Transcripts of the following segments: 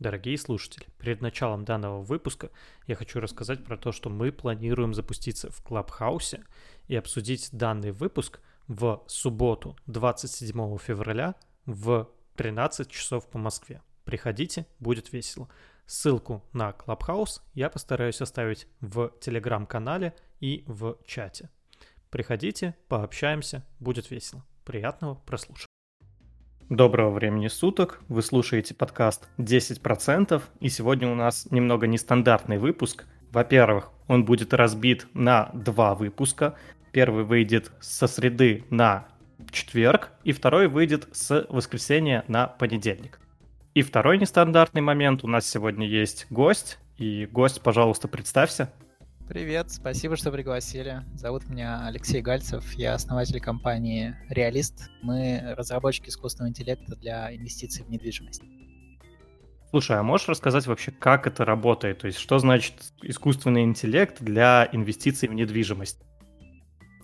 Дорогие слушатели, перед началом данного выпуска я хочу рассказать про то, что мы планируем запуститься в Клабхаусе и обсудить данный выпуск в субботу 27 февраля в 13 часов по Москве. Приходите, будет весело. Ссылку на Клабхаус я постараюсь оставить в телеграм-канале и в чате. Приходите, пообщаемся, будет весело. Приятного прослушивания. Доброго времени суток, вы слушаете подкаст 10%, и сегодня у нас немного нестандартный выпуск. Во-первых, он будет разбит на два выпуска. Первый выйдет со среды на четверг, и второй выйдет с воскресенья на понедельник. И второй нестандартный момент, у нас сегодня есть гость, и гость, пожалуйста, представься. Привет, спасибо, что пригласили. Зовут меня Алексей Гальцев, я основатель компании Реалист. Мы разработчики искусственного интеллекта для инвестиций в недвижимость. Слушай, а можешь рассказать вообще, как это работает? То есть, что значит искусственный интеллект для инвестиций в недвижимость?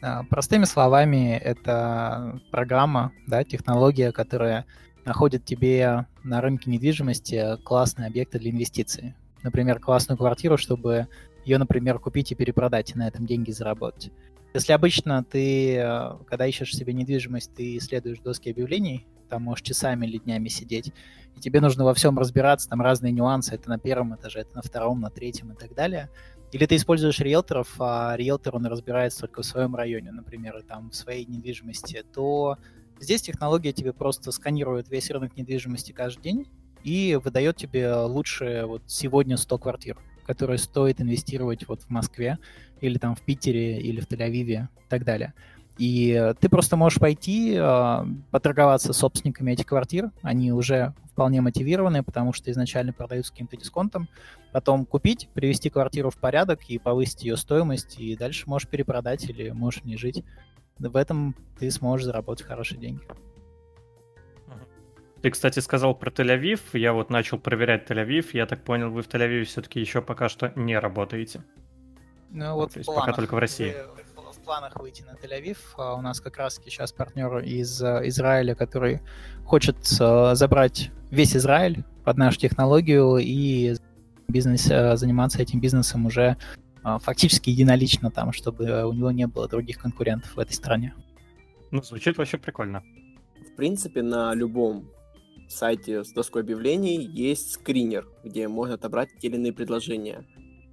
А, простыми словами, это программа, да, технология, которая находит тебе на рынке недвижимости классные объекты для инвестиций. Например, классную квартиру, чтобы ее, например, купить и перепродать, и на этом деньги заработать. Если обычно ты, э, когда ищешь себе недвижимость, ты исследуешь доски объявлений, там можешь часами или днями сидеть, и тебе нужно во всем разбираться, там разные нюансы, это на первом этаже, это на втором, на третьем и так далее. Или ты используешь риэлторов, а риэлтор, он разбирается только в своем районе, например, и там в своей недвижимости, то здесь технология тебе просто сканирует весь рынок недвижимости каждый день и выдает тебе лучше вот сегодня 100 квартир которые стоит инвестировать вот в Москве или там в Питере или в Тель-Авиве и так далее. И ты просто можешь пойти, э, поторговаться с собственниками этих квартир. Они уже вполне мотивированы, потому что изначально продают с каким-то дисконтом. Потом купить, привести квартиру в порядок и повысить ее стоимость. И дальше можешь перепродать или можешь не жить. В этом ты сможешь заработать хорошие деньги. Ты, кстати, сказал про Тель-Авив. Я вот начал проверять Тель-Авив. Я так понял, вы в Тель-Авиве все-таки еще пока что не работаете. Ну вот То есть пока только в России. В планах выйти на Тель-Авив. А у нас как раз сейчас партнер из э, Израиля, который хочет э, забрать весь Израиль под нашу технологию и бизнес, э, заниматься этим бизнесом уже фактически единолично там, чтобы у него не было других конкурентов в этой стране. Ну, звучит вообще прикольно. В принципе, на любом сайте с доской объявлений есть скринер, где можно отобрать те или иные предложения.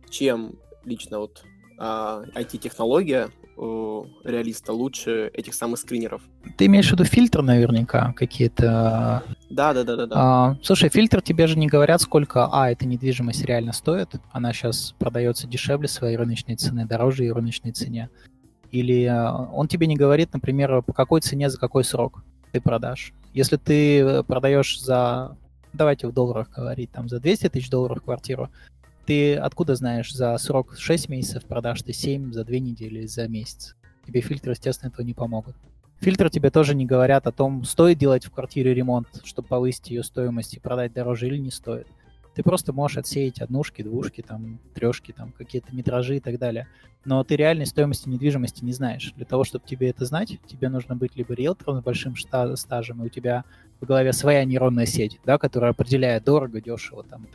Чем лично вот а, IT-технология у реалиста лучше этих самых скринеров. Ты имеешь в виду фильтр наверняка какие-то? Да, да, да, да. да. А, слушай, фильтр тебе же не говорят, сколько, а, эта недвижимость реально стоит. Она сейчас продается дешевле своей рыночной цены, дороже ее рыночной цене. Или а, он тебе не говорит, например, по какой цене, за какой срок ты продашь. Если ты э, продаешь за, давайте в долларах говорить, там за 200 тысяч долларов квартиру, ты откуда знаешь, за срок 6 месяцев продашь ты 7, за 2 недели, за месяц? Тебе фильтры, естественно, этого не помогут. Фильтры тебе тоже не говорят о том, стоит делать в квартире ремонт, чтобы повысить ее стоимость и продать дороже или не стоит. Ты просто можешь отсеять однушки, двушки, там, трешки, там, какие-то метражи и так далее. Но ты реальной стоимости недвижимости не знаешь. Для того, чтобы тебе это знать, тебе нужно быть либо риэлтором с большим стажем, и у тебя в голове своя нейронная сеть, да, которая определяет дорого, дешево, там,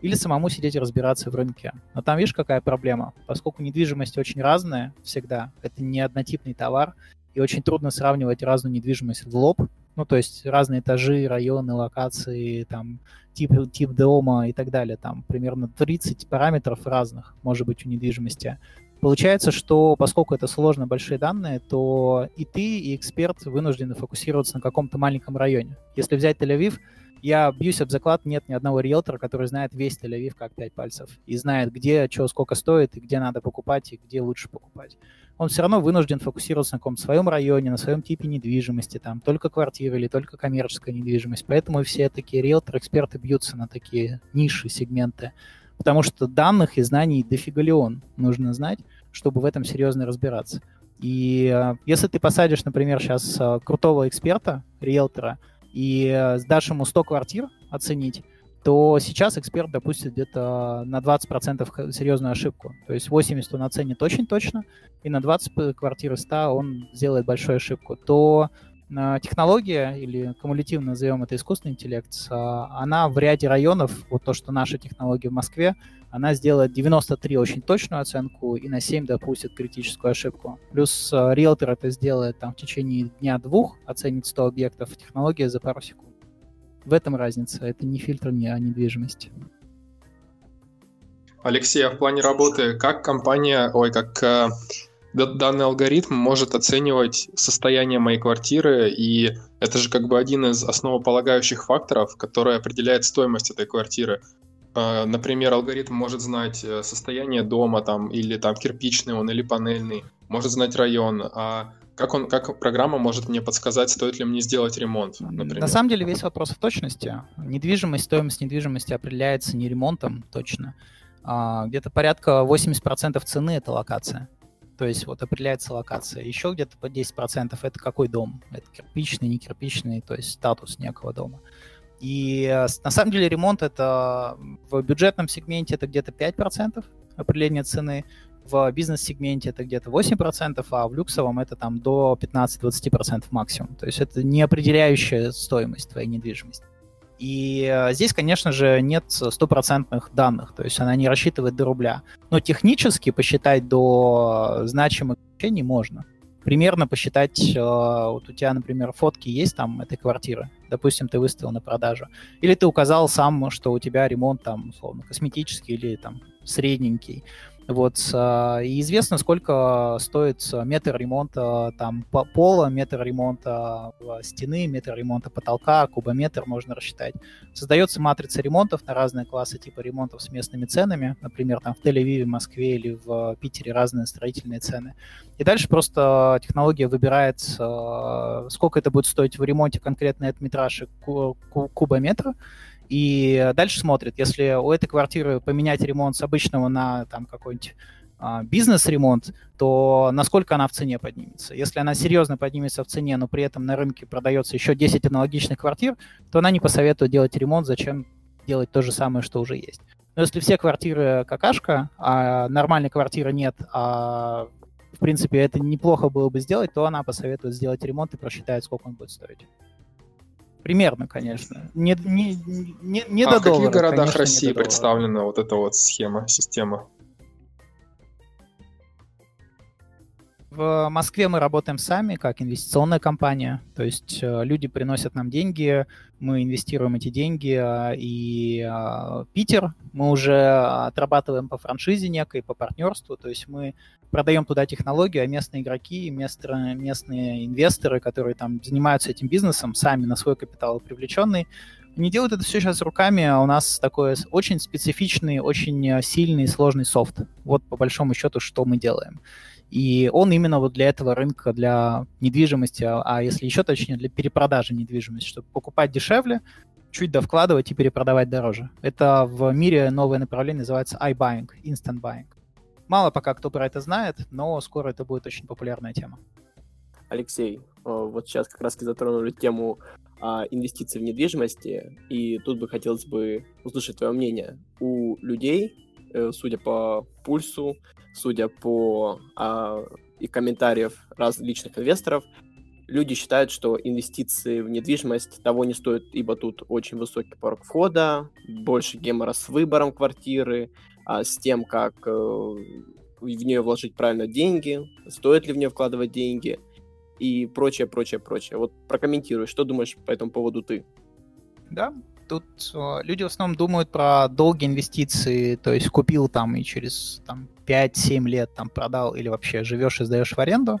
или самому сидеть и разбираться в рынке. Но там, видишь, какая проблема? Поскольку недвижимость очень разная всегда, это не однотипный товар, и очень трудно сравнивать разную недвижимость в лоб, ну, то есть разные этажи, районы, локации, там, тип, тип дома и так далее. Там примерно 30 параметров разных может быть у недвижимости. Получается, что поскольку это сложно большие данные, то и ты, и эксперт вынуждены фокусироваться на каком-то маленьком районе. Если взять Тель-Авив, я бьюсь об заклад, нет ни одного риэлтора, который знает весь Тель-Авив как пять пальцев и знает, где, что, сколько стоит, и где надо покупать, и где лучше покупать. Он все равно вынужден фокусироваться на каком-то своем районе, на своем типе недвижимости, там, только квартиры или только коммерческая недвижимость. Поэтому все такие риэлторы, эксперты бьются на такие ниши, сегменты. Потому что данных и знаний дофигалион нужно знать, чтобы в этом серьезно разбираться. И э, если ты посадишь, например, сейчас э, крутого эксперта, риэлтора, и э, сдашь ему 100 квартир оценить, то сейчас эксперт допустит где-то на 20% серьезную ошибку. То есть 80 он оценит очень точно, и на 20 квартир 100 он сделает большую ошибку. То технология, или кумулятивно назовем это искусственный интеллект, она в ряде районов, вот то, что наша технология в Москве, она сделает 93 очень точную оценку и на 7 допустит критическую ошибку. Плюс риэлтор это сделает там в течение дня-двух, оценит 100 объектов, технология за пару секунд. В этом разница, это не фильтр, не а недвижимость. Алексей, а в плане работы, как компания, ой, как э, данный алгоритм может оценивать состояние моей квартиры, и это же как бы один из основополагающих факторов, который определяет стоимость этой квартиры. А, например, алгоритм может знать э, состояние дома там, или там кирпичный он, или панельный, может знать район, а как, он, как программа может мне подсказать, стоит ли мне сделать ремонт, например? На самом деле весь вопрос в точности. Недвижимость, стоимость недвижимости определяется не ремонтом точно. А, где-то порядка 80% цены — это локация. То есть вот определяется локация. Еще где-то по 10% это какой дом. Это кирпичный, не кирпичный, то есть статус некого дома. И э, на самом деле ремонт это в бюджетном сегменте это где-то 5% определения цены, в бизнес-сегменте это где-то 8%, а в люксовом это там до 15-20% максимум. То есть это не определяющая стоимость твоей недвижимости. И э, здесь, конечно же, нет стопроцентных данных, то есть она не рассчитывает до рубля. Но технически посчитать до значимых значений можно. Примерно посчитать, э, вот у тебя, например, фотки есть там этой квартиры, допустим, ты выставил на продажу, или ты указал сам, что у тебя ремонт там, условно, косметический или там средненький, вот, а, и известно, сколько стоит метр ремонта там пола, метр ремонта стены, метр ремонта потолка, кубометр можно рассчитать. Создается матрица ремонтов на разные классы типа ремонтов с местными ценами. Например, там в Тель-Авиве, Москве или в Питере разные строительные цены. И дальше просто технология выбирает, а, сколько это будет стоить в ремонте конкретно этот метраж кубометра, и дальше смотрит, если у этой квартиры поменять ремонт с обычного на там какой-нибудь а, бизнес-ремонт, то насколько она в цене поднимется. Если она серьезно поднимется в цене, но при этом на рынке продается еще 10 аналогичных квартир, то она не посоветует делать ремонт, зачем делать то же самое, что уже есть. Но если все квартиры какашка, а нормальной квартиры нет, а в принципе это неплохо было бы сделать, то она посоветует сделать ремонт и просчитает, сколько он будет стоить. Примерно, конечно. Не, не, не, не а до в каких доллара, городах конечно, России представлена вот эта вот схема, система? В Москве мы работаем сами, как инвестиционная компания. То есть э, люди приносят нам деньги, мы инвестируем эти деньги. А, и а, Питер мы уже отрабатываем по франшизе некой, по партнерству. То есть мы продаем туда технологию, а местные игроки, местные, инвесторы, которые там занимаются этим бизнесом, сами на свой капитал привлеченные, не делают это все сейчас руками, а у нас такой очень специфичный, очень сильный, сложный софт. Вот по большому счету, что мы делаем. И он именно вот для этого рынка, для недвижимости, а, а если еще точнее, для перепродажи недвижимости, чтобы покупать дешевле, чуть довкладывать и перепродавать дороже. Это в мире новое направление называется iBuying, instant buying. Мало пока кто про это знает, но скоро это будет очень популярная тема. Алексей, вот сейчас как раз затронули тему а, инвестиций в недвижимости, и тут бы хотелось бы услышать твое мнение. У людей, э, судя по пульсу, судя по а, и комментариев различных инвесторов, люди считают, что инвестиции в недвижимость того не стоят, ибо тут очень высокий порог входа, больше гемора с выбором квартиры, а, с тем, как э, в нее вложить правильно деньги, стоит ли в нее вкладывать деньги и прочее, прочее, прочее. Вот прокомментируй, что думаешь по этому поводу ты? Да, тут э, люди в основном думают про долгие инвестиции, то есть купил там и через там, 5-7 лет там продал или вообще живешь и сдаешь в аренду.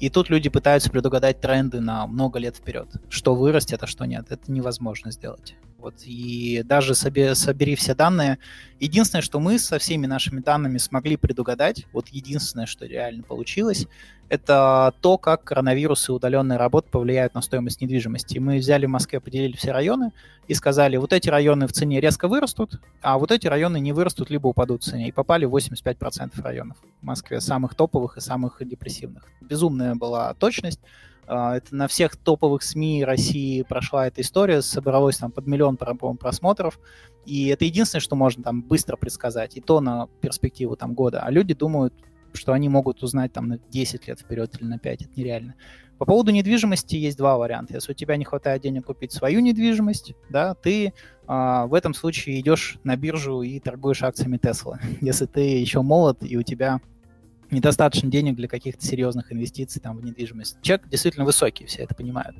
И тут люди пытаются предугадать тренды на много лет вперед. Что вырастет, а что нет. Это невозможно сделать. Вот, и даже собе, собери все данные. Единственное, что мы со всеми нашими данными смогли предугадать, вот единственное, что реально получилось, это то, как коронавирус и удаленная работа повлияют на стоимость недвижимости. Мы взяли в Москве, поделили все районы и сказали, вот эти районы в цене резко вырастут, а вот эти районы не вырастут, либо упадут в цене. И попали 85% районов в Москве, самых топовых и самых депрессивных. Безумная была точность. А, это на всех топовых СМИ России прошла эта история, собралось там под миллион просмотров, и это единственное, что можно там быстро предсказать, и то на перспективу там года. А люди думают, что они могут узнать там на 10 лет вперед или на 5, это нереально. По поводу недвижимости есть два варианта. Если у тебя не хватает денег купить свою недвижимость, да, ты а, в этом случае идешь на биржу и торгуешь акциями Tesla. Если ты еще молод и у тебя недостаточно денег для каких-то серьезных инвестиций там, в недвижимость. Чек действительно высокий, все это понимают.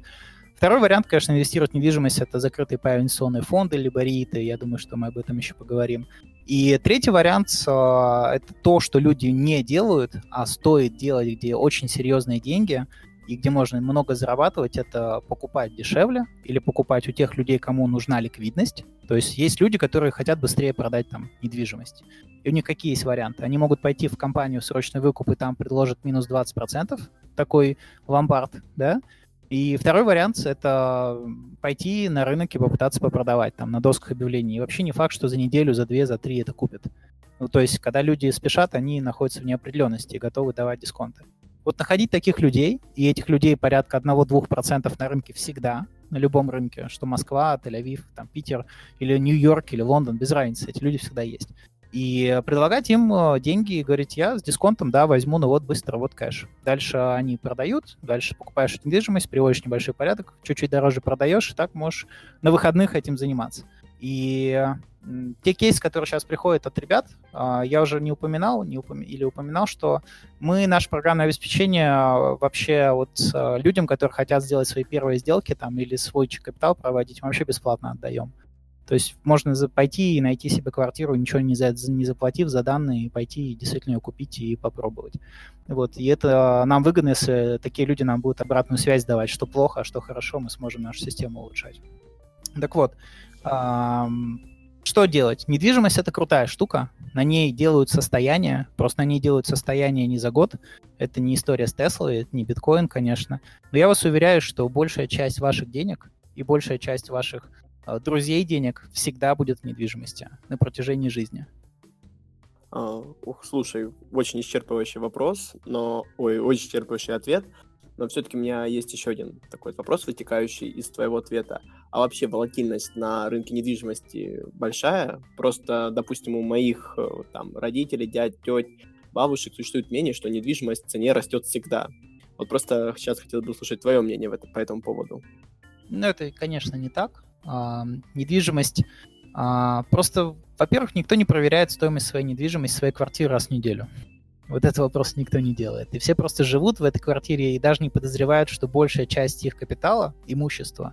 Второй вариант, конечно, инвестировать в недвижимость, это закрытые инвестиционные фонды, либо рииты, я думаю, что мы об этом еще поговорим. И третий вариант э, это то, что люди не делают, а стоит делать, где очень серьезные деньги, и где можно много зарабатывать, это покупать дешевле или покупать у тех людей, кому нужна ликвидность. То есть есть люди, которые хотят быстрее продать там недвижимость. И у них какие есть варианты? Они могут пойти в компанию срочный выкуп и там предложат минус 20%, такой ломбард, да, и второй вариант — это пойти на рынок и попытаться попродавать там на досках объявлений. И вообще не факт, что за неделю, за две, за три это купят. Ну, то есть, когда люди спешат, они находятся в неопределенности и готовы давать дисконты. Вот находить таких людей, и этих людей порядка 1-2% на рынке всегда, на любом рынке, что Москва, Тель-Авив, там, Питер, или Нью-Йорк, или Лондон, без разницы, эти люди всегда есть и предлагать им э, деньги и говорить, я с дисконтом, да, возьму, ну вот быстро, вот кэш. Дальше они продают, дальше покупаешь недвижимость, приводишь небольшой порядок, чуть-чуть дороже продаешь, и так можешь на выходных этим заниматься. И те кейсы, которые сейчас приходят от ребят, а, я уже не упоминал не упом... или упоминал, что мы наше программное обеспечение а, вообще вот э, людям, которые хотят сделать свои первые сделки там или свой капитал проводить, мы вообще бесплатно отдаем. То есть можно пойти и найти себе квартиру, ничего не, за, не заплатив за данные, и пойти и действительно ее купить и попробовать. Вот. И это нам выгодно, если такие люди нам будут обратную связь давать, что плохо, а что хорошо, мы сможем нашу систему улучшать. Так вот, что делать? Недвижимость это крутая штука. На ней делают состояние. Просто на ней делают состояние не за год. Это не история с Теслой, это не биткоин, конечно. Но я вас уверяю, что большая часть ваших денег и большая часть ваших а, друзей денег всегда будет в недвижимости на протяжении жизни. Uh, ух, слушай, очень исчерпывающий вопрос, но... Ой, очень исчерпывающий ответ. Но все-таки у меня есть еще один такой вопрос, вытекающий из твоего ответа. А вообще волатильность на рынке недвижимости большая? Просто, допустим, у моих э, там родителей, дядь, теть, бабушек существует мнение, что недвижимость в цене растет всегда. Вот просто сейчас хотел бы услышать твое мнение в это, по этому поводу. Ну, это, конечно, не так а, недвижимость. А, просто, во-первых, никто не проверяет стоимость своей недвижимости, своей квартиры раз в неделю. Вот этого просто никто не делает. И все просто живут в этой квартире и даже не подозревают, что большая часть их капитала, имущества,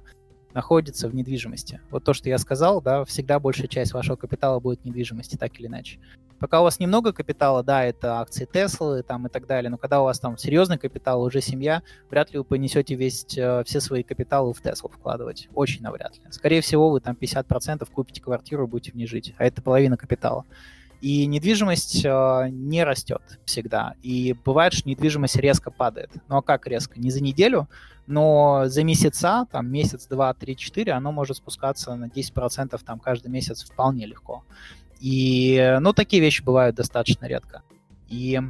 находится в недвижимости. Вот то, что я сказал, да, всегда большая часть вашего капитала будет в недвижимости, так или иначе. Пока у вас немного капитала, да, это акции Теслы там и так далее, но когда у вас там серьезный капитал, уже семья, вряд ли вы понесете весь, э, все свои капиталы в Теслу вкладывать. Очень навряд ли. Скорее всего, вы там 50% купите квартиру и будете в ней жить, а это половина капитала. И недвижимость э, не растет всегда. И бывает, что недвижимость резко падает. Ну а как резко? Не за неделю, но за месяца, там месяц, два, три, четыре, оно может спускаться на 10% там каждый месяц вполне легко. И, ну, такие вещи бывают достаточно редко. И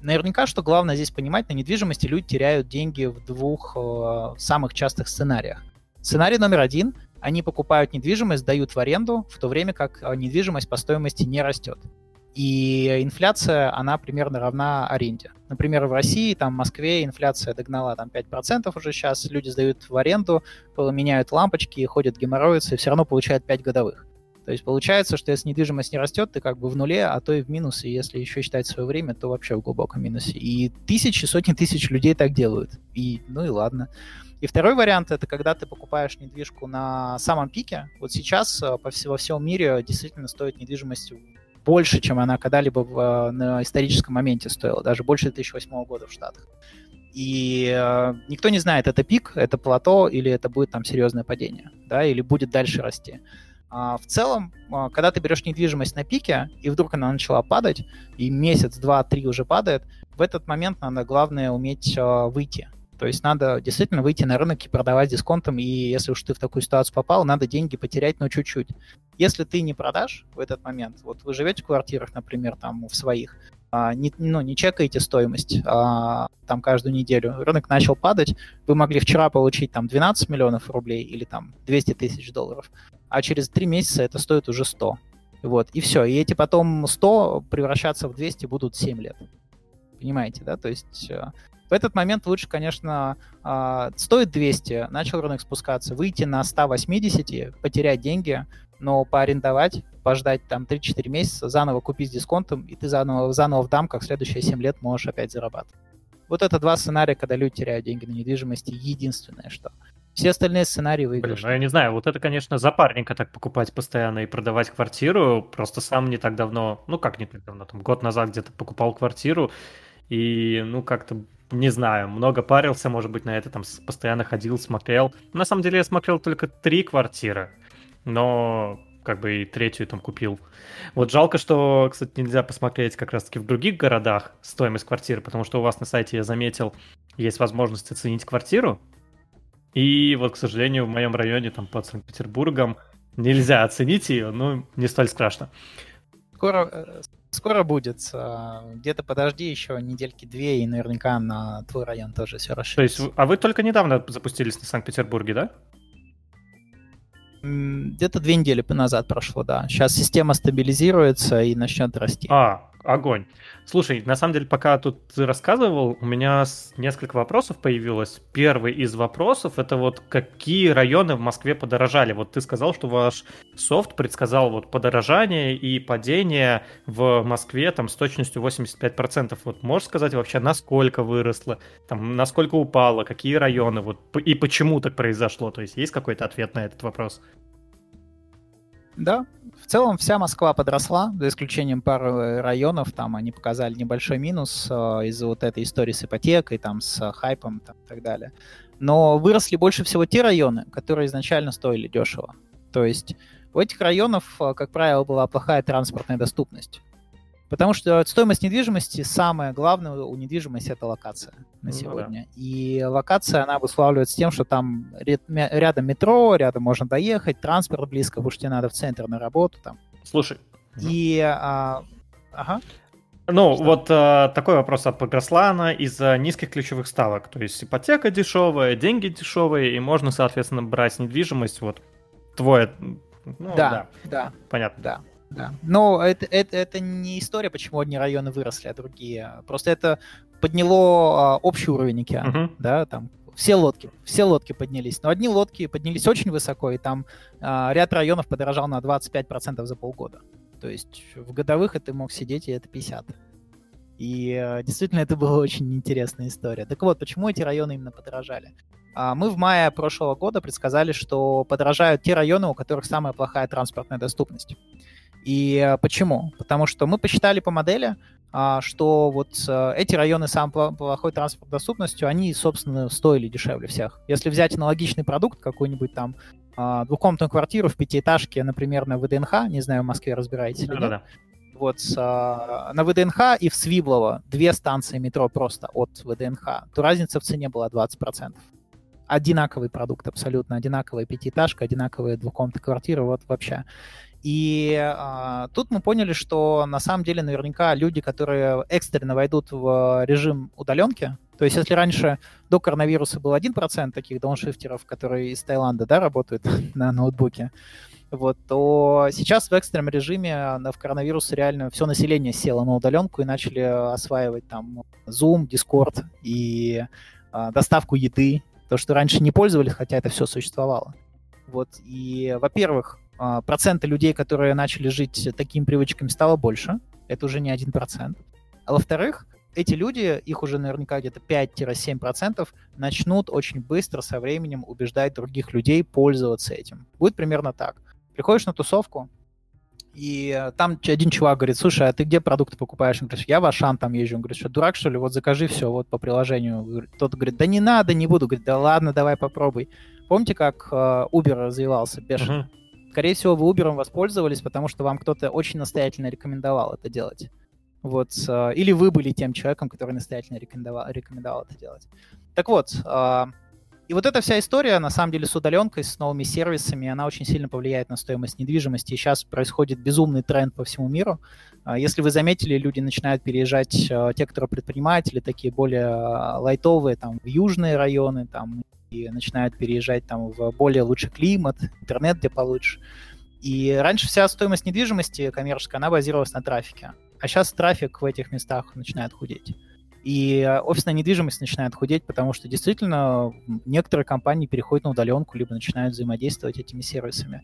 наверняка, что главное здесь понимать, на недвижимости люди теряют деньги в двух э, самых частых сценариях. Сценарий номер один – они покупают недвижимость, сдают в аренду, в то время как э, недвижимость по стоимости не растет. И инфляция, она примерно равна аренде. Например, в России, там, в Москве инфляция догнала там 5% уже сейчас, люди сдают в аренду, меняют лампочки, ходят геморроицы, и все равно получают 5 годовых. То есть получается, что если недвижимость не растет, ты как бы в нуле, а то и в минусе. Если еще считать свое время, то вообще в глубоком минусе. И тысячи, сотни тысяч людей так делают. И, ну и ладно. И второй вариант это когда ты покупаешь недвижку на самом пике. Вот сейчас э, по всему, во всем мире действительно стоит недвижимость больше, чем она когда-либо в, э, на историческом моменте стоила, даже больше 2008 года в Штатах. И э, никто не знает, это пик, это плато или это будет там серьезное падение, да, или будет дальше расти. А в целом, а, когда ты берешь недвижимость на пике, и вдруг она начала падать, и месяц, два, три уже падает, в этот момент надо, главное, уметь э, выйти. То есть надо действительно выйти на рынок и продавать дисконтом, и если уж ты в такую ситуацию попал, надо деньги потерять, но чуть-чуть. Если ты не продашь в этот момент, вот вы живете в квартирах, например, там в своих, а, не, ну, не чекаете стоимость а, там каждую неделю, рынок начал падать, вы могли вчера получить там 12 миллионов рублей или там 200 тысяч долларов, а через три месяца это стоит уже 100. Вот, и все. И эти потом 100 превращаться в 200 будут 7 лет. Понимаете, да? То есть э, этот момент лучше, конечно, а, стоит 200, начал рынок спускаться, выйти на 180, потерять деньги, но поарендовать, пождать там 3-4 месяца, заново купить с дисконтом, и ты заново, заново в дамках следующие 7 лет можешь опять зарабатывать. Вот это два сценария, когда люди теряют деньги на недвижимости, единственное что. Все остальные сценарии выигрышные. Блин, ну я не знаю, вот это, конечно, запарненько так покупать постоянно и продавать квартиру. Просто сам не так давно, ну как не так давно, там год назад где-то покупал квартиру, и, ну, как-то не знаю, много парился, может быть, на это там постоянно ходил, смотрел. На самом деле я смотрел только три квартиры, но как бы и третью там купил. Вот жалко, что, кстати, нельзя посмотреть как раз-таки в других городах стоимость квартиры, потому что у вас на сайте, я заметил, есть возможность оценить квартиру. И вот, к сожалению, в моем районе, там, под Санкт-Петербургом, нельзя оценить ее, ну, не столь страшно. Скоро, э, скоро будет. А, где-то подожди еще недельки две, и наверняка на твой район тоже все расширится. То есть, а вы только недавно запустились на Санкт-Петербурге, да? Где-то две недели назад прошло, да. Сейчас система стабилизируется и начнет расти. А, огонь. Слушай, на самом деле, пока тут ты рассказывал, у меня несколько вопросов появилось. Первый из вопросов это вот какие районы в Москве подорожали. Вот ты сказал, что ваш софт предсказал вот подорожание и падение в Москве там с точностью 85%. Вот можешь сказать вообще, насколько выросло, там, насколько упало, какие районы, вот и почему так произошло? То есть есть какой-то ответ на этот вопрос? Да, в целом вся Москва подросла, за исключением пары районов, там они показали небольшой минус э, из-за вот этой истории с ипотекой, там, с хайпом там, и так далее. Но выросли больше всего те районы, которые изначально стоили дешево. То есть у этих районов, э, как правило, была плохая транспортная доступность. Потому что стоимость недвижимости, самое главное у недвижимости это локация на сегодня. Ну, да. И локация, она обуславливается тем, что там рядом метро, рядом можно доехать, транспорт близко, потому что тебе надо в центр на работу. Там. Слушай. И... А, ага. Ну, что? вот а, такой вопрос от Погрослана из-за низких ключевых ставок. То есть ипотека дешевая, деньги дешевые, и можно, соответственно, брать недвижимость. Вот твое... Ну, да, да, да. Понятно. Да. Да. Но это, это, это не история, почему одни районы выросли, а другие. Просто это подняло а, общий уровень океана. Uh-huh. Да, там все лодки, все лодки поднялись. Но одни лодки поднялись очень высоко, и там а, ряд районов подорожал на 25% за полгода. То есть в годовых это мог сидеть, и это 50. И а, действительно это была очень интересная история. Так вот, почему эти районы именно подорожали? А, мы в мае прошлого года предсказали, что подорожают те районы, у которых самая плохая транспортная доступность. И э, почему? Потому что мы посчитали по модели, а, что вот э, эти районы с самой плохой транспортной доступностью, они, собственно, стоили дешевле всех. Если взять аналогичный продукт, какой-нибудь там а, двухкомнатную квартиру в пятиэтажке, например, на ВДНХ, не знаю, в Москве разбираетесь или нет, вот а, на ВДНХ и в Свиблово две станции метро просто от ВДНХ, то разница в цене была 20%. Одинаковый продукт, абсолютно одинаковая пятиэтажка, одинаковые двухкомнатные квартиры, вот вообще. И а, тут мы поняли, что на самом деле наверняка люди, которые экстренно войдут в режим удаленки, то есть если раньше до коронавируса был 1% таких дауншифтеров, которые из Таиланда да, работают на ноутбуке, вот, то сейчас в экстренном режиме в коронавирус реально все население село на удаленку и начали осваивать там Zoom, Discord и а, доставку еды, то, что раньше не пользовались, хотя это все существовало. Вот, и, во-первых, а, процента людей, которые начали жить такими привычками, стало больше. Это уже не один процент. А во-вторых, эти люди, их уже наверняка где-то 5-7%, начнут очень быстро со временем убеждать других людей пользоваться этим. Будет примерно так. Приходишь на тусовку, и там один чувак говорит, слушай, а ты где продукты покупаешь? Он говорит, я в Ашан там езжу. Он говорит, что дурак, что ли? Вот закажи все вот по приложению. Тот говорит, да не надо, не буду. Говорит, да ладно, давай попробуй. Помните, как э, Uber развивался бешено? Uh-huh. Скорее всего, вы Uber воспользовались, потому что вам кто-то очень настоятельно рекомендовал это делать. Вот, э, или вы были тем человеком, который настоятельно рекомендовал, рекомендовал это делать. Так вот, э, и вот эта вся история, на самом деле, с удаленкой, с новыми сервисами, она очень сильно повлияет на стоимость недвижимости. И сейчас происходит безумный тренд по всему миру. Э, если вы заметили, люди начинают переезжать, те, которые предприниматели, такие более лайтовые, там, в южные районы, там, начинают переезжать там в более лучший климат, интернет где получше. И раньше вся стоимость недвижимости коммерческая, она базировалась на трафике. А сейчас трафик в этих местах начинает худеть. И офисная недвижимость начинает худеть, потому что действительно некоторые компании переходят на удаленку, либо начинают взаимодействовать этими сервисами.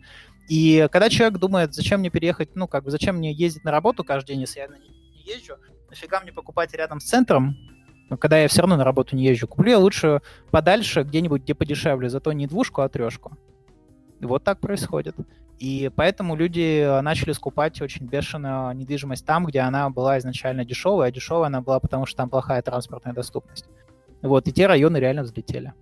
И когда человек думает, зачем мне переехать, ну, как бы, зачем мне ездить на работу каждый день, если я на не езжу, нафига мне покупать рядом с центром, когда я все равно на работу не езжу, куплю я лучше подальше, где-нибудь, где подешевле, зато не двушку, а трешку. И вот так происходит. И поэтому люди начали скупать очень бешено недвижимость там, где она была изначально дешевая, а дешевая она была, потому что там плохая транспортная доступность. Вот, и те районы реально взлетели.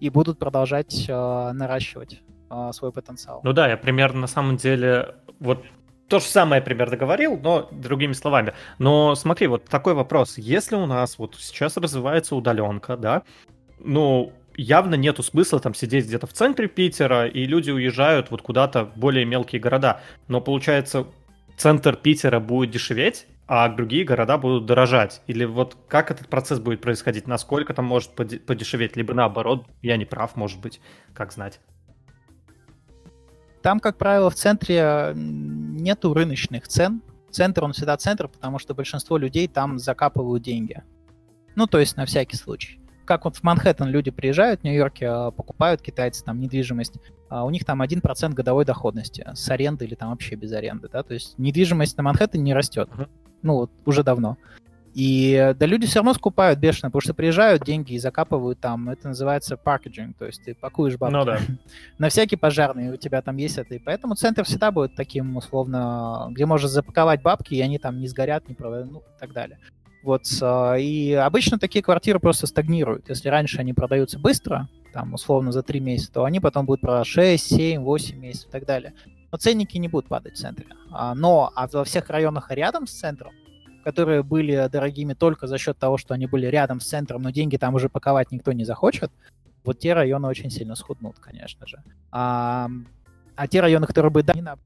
И будут продолжать э, наращивать э, свой потенциал. Ну да, я примерно на самом деле вот то же самое примерно говорил, но другими словами. Но смотри, вот такой вопрос. Если у нас вот сейчас развивается удаленка, да, ну, явно нету смысла там сидеть где-то в центре Питера, и люди уезжают вот куда-то в более мелкие города. Но получается, центр Питера будет дешеветь, а другие города будут дорожать? Или вот как этот процесс будет происходить? Насколько там может подешеветь? Либо наоборот, я не прав, может быть, как знать? Там, как правило, в центре нету рыночных цен. Центр, он всегда центр, потому что большинство людей там закапывают деньги. Ну, то есть на всякий случай как вот в Манхэттен люди приезжают в Нью-Йорке, а, покупают китайцы там недвижимость, а у них там 1% годовой доходности с аренды или там вообще без аренды, да, то есть недвижимость на Манхэттене не растет, ну вот уже давно. И да, люди все равно скупают бешено, потому что приезжают деньги и закапывают там. Это называется паркеджинг, то есть ты пакуешь бабки. Ну, да. На всякий пожарный у тебя там есть это. И поэтому центр всегда будет таким, условно, где можно запаковать бабки, и они там не сгорят, не проводят, ну, и так далее. Вот, а, и обычно такие квартиры просто стагнируют. Если раньше они продаются быстро, там, условно, за 3 месяца, то они потом будут про 6, 7, 8 месяцев и так далее. Но ценники не будут падать в центре. А, но а во всех районах рядом с центром, которые были дорогими только за счет того, что они были рядом с центром, но деньги там уже паковать никто не захочет, вот те районы очень сильно схуднут, конечно же. А, а те районы, которые бы да,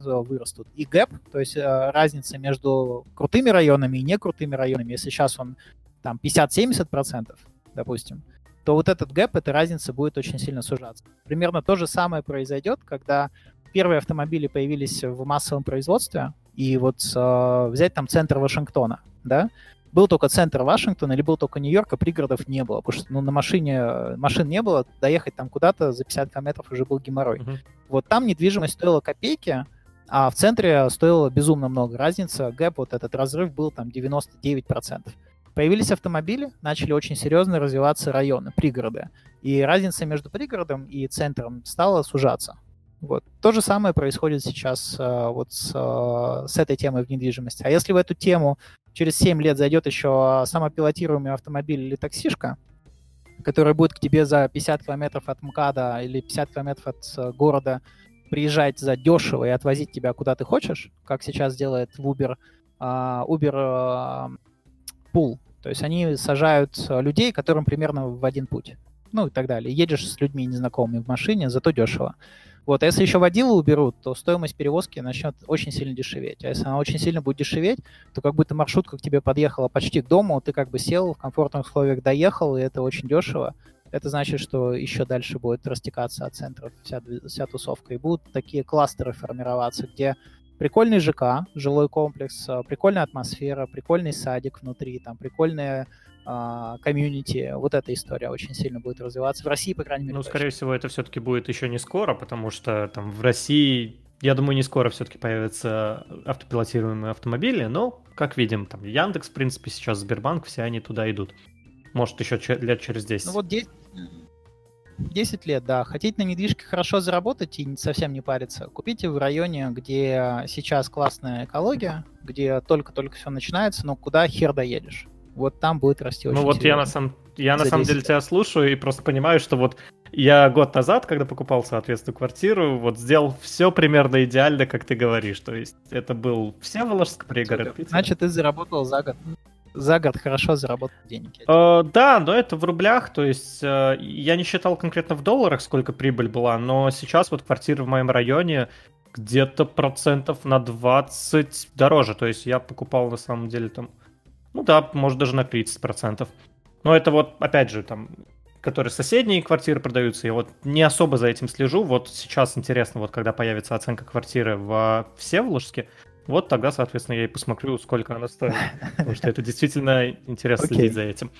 вырастут. И gap, то есть э, разница между крутыми районами и некрутыми районами, если сейчас он там 50-70%, допустим, то вот этот gap, эта разница будет очень сильно сужаться. Примерно то же самое произойдет, когда первые автомобили появились в массовом производстве, и вот э, взять там центр Вашингтона, да, был только центр Вашингтона или был только Нью-Йорк, а пригородов не было, потому что ну, на машине машин не было, доехать там куда-то за 50 километров уже был геморрой. Uh-huh. Вот там недвижимость стоила копейки, а в центре стоило безумно много. Разница, гэп, вот этот разрыв был там 99%. Появились автомобили, начали очень серьезно развиваться районы, пригороды. И разница между пригородом и центром стала сужаться. Вот. То же самое происходит сейчас э, вот с, э, с этой темой в недвижимости. А если в эту тему через 7 лет зайдет еще самопилотируемый автомобиль или таксишка, который будет к тебе за 50 километров от МКАДа или 50 километров от э, города приезжать за дешево и отвозить тебя куда ты хочешь, как сейчас делает в Uber, Uber Pool. То есть они сажают людей, которым примерно в один путь. Ну и так далее. Едешь с людьми незнакомыми в машине, зато дешево. Вот, а если еще водилу уберут, то стоимость перевозки начнет очень сильно дешеветь. А если она очень сильно будет дешеветь, то как будто маршрутка к тебе подъехала почти к дому, ты как бы сел, в комфортных условиях доехал, и это очень дешево это значит, что еще дальше будет растекаться от центра вся, вся тусовка. И будут такие кластеры формироваться, где прикольный ЖК, жилой комплекс, а, прикольная атмосфера, прикольный садик внутри, там прикольная а, комьюнити. Вот эта история очень сильно будет развиваться. В России, по крайней мере. Ну, точно. скорее всего, это все-таки будет еще не скоро, потому что там в России я думаю, не скоро все-таки появятся автопилотируемые автомобили, но, как видим, там Яндекс, в принципе, сейчас Сбербанк, все они туда идут. Может, еще лет через 10. Ну вот 10, 10 лет, да. Хотите на недвижке хорошо заработать и совсем не париться, купите в районе, где сейчас классная экология, где только-только все начинается, но куда хер доедешь. Вот там будет расти очень Ну вот я на, самом, я на самом деле тебя слушаю и просто понимаю, что вот я год назад, когда покупал, соответственно, квартиру, вот сделал все примерно идеально, как ты говоришь. То есть это был Всеволожск, пригород Питера. Значит, ты заработал за год за год хорошо заработать денег. Э, да, но это в рублях, то есть э, я не считал конкретно в долларах, сколько прибыль была, но сейчас вот квартира в моем районе где-то процентов на 20 дороже, то есть я покупал на самом деле там, ну да, может даже на 30 процентов. Но это вот, опять же, там, которые соседние квартиры продаются, я вот не особо за этим слежу, вот сейчас интересно, вот когда появится оценка квартиры в Всеволожске, Вот тогда, соответственно, я и посмотрю, сколько она стоит. Потому что это действительно интересно Окей. следить за этим.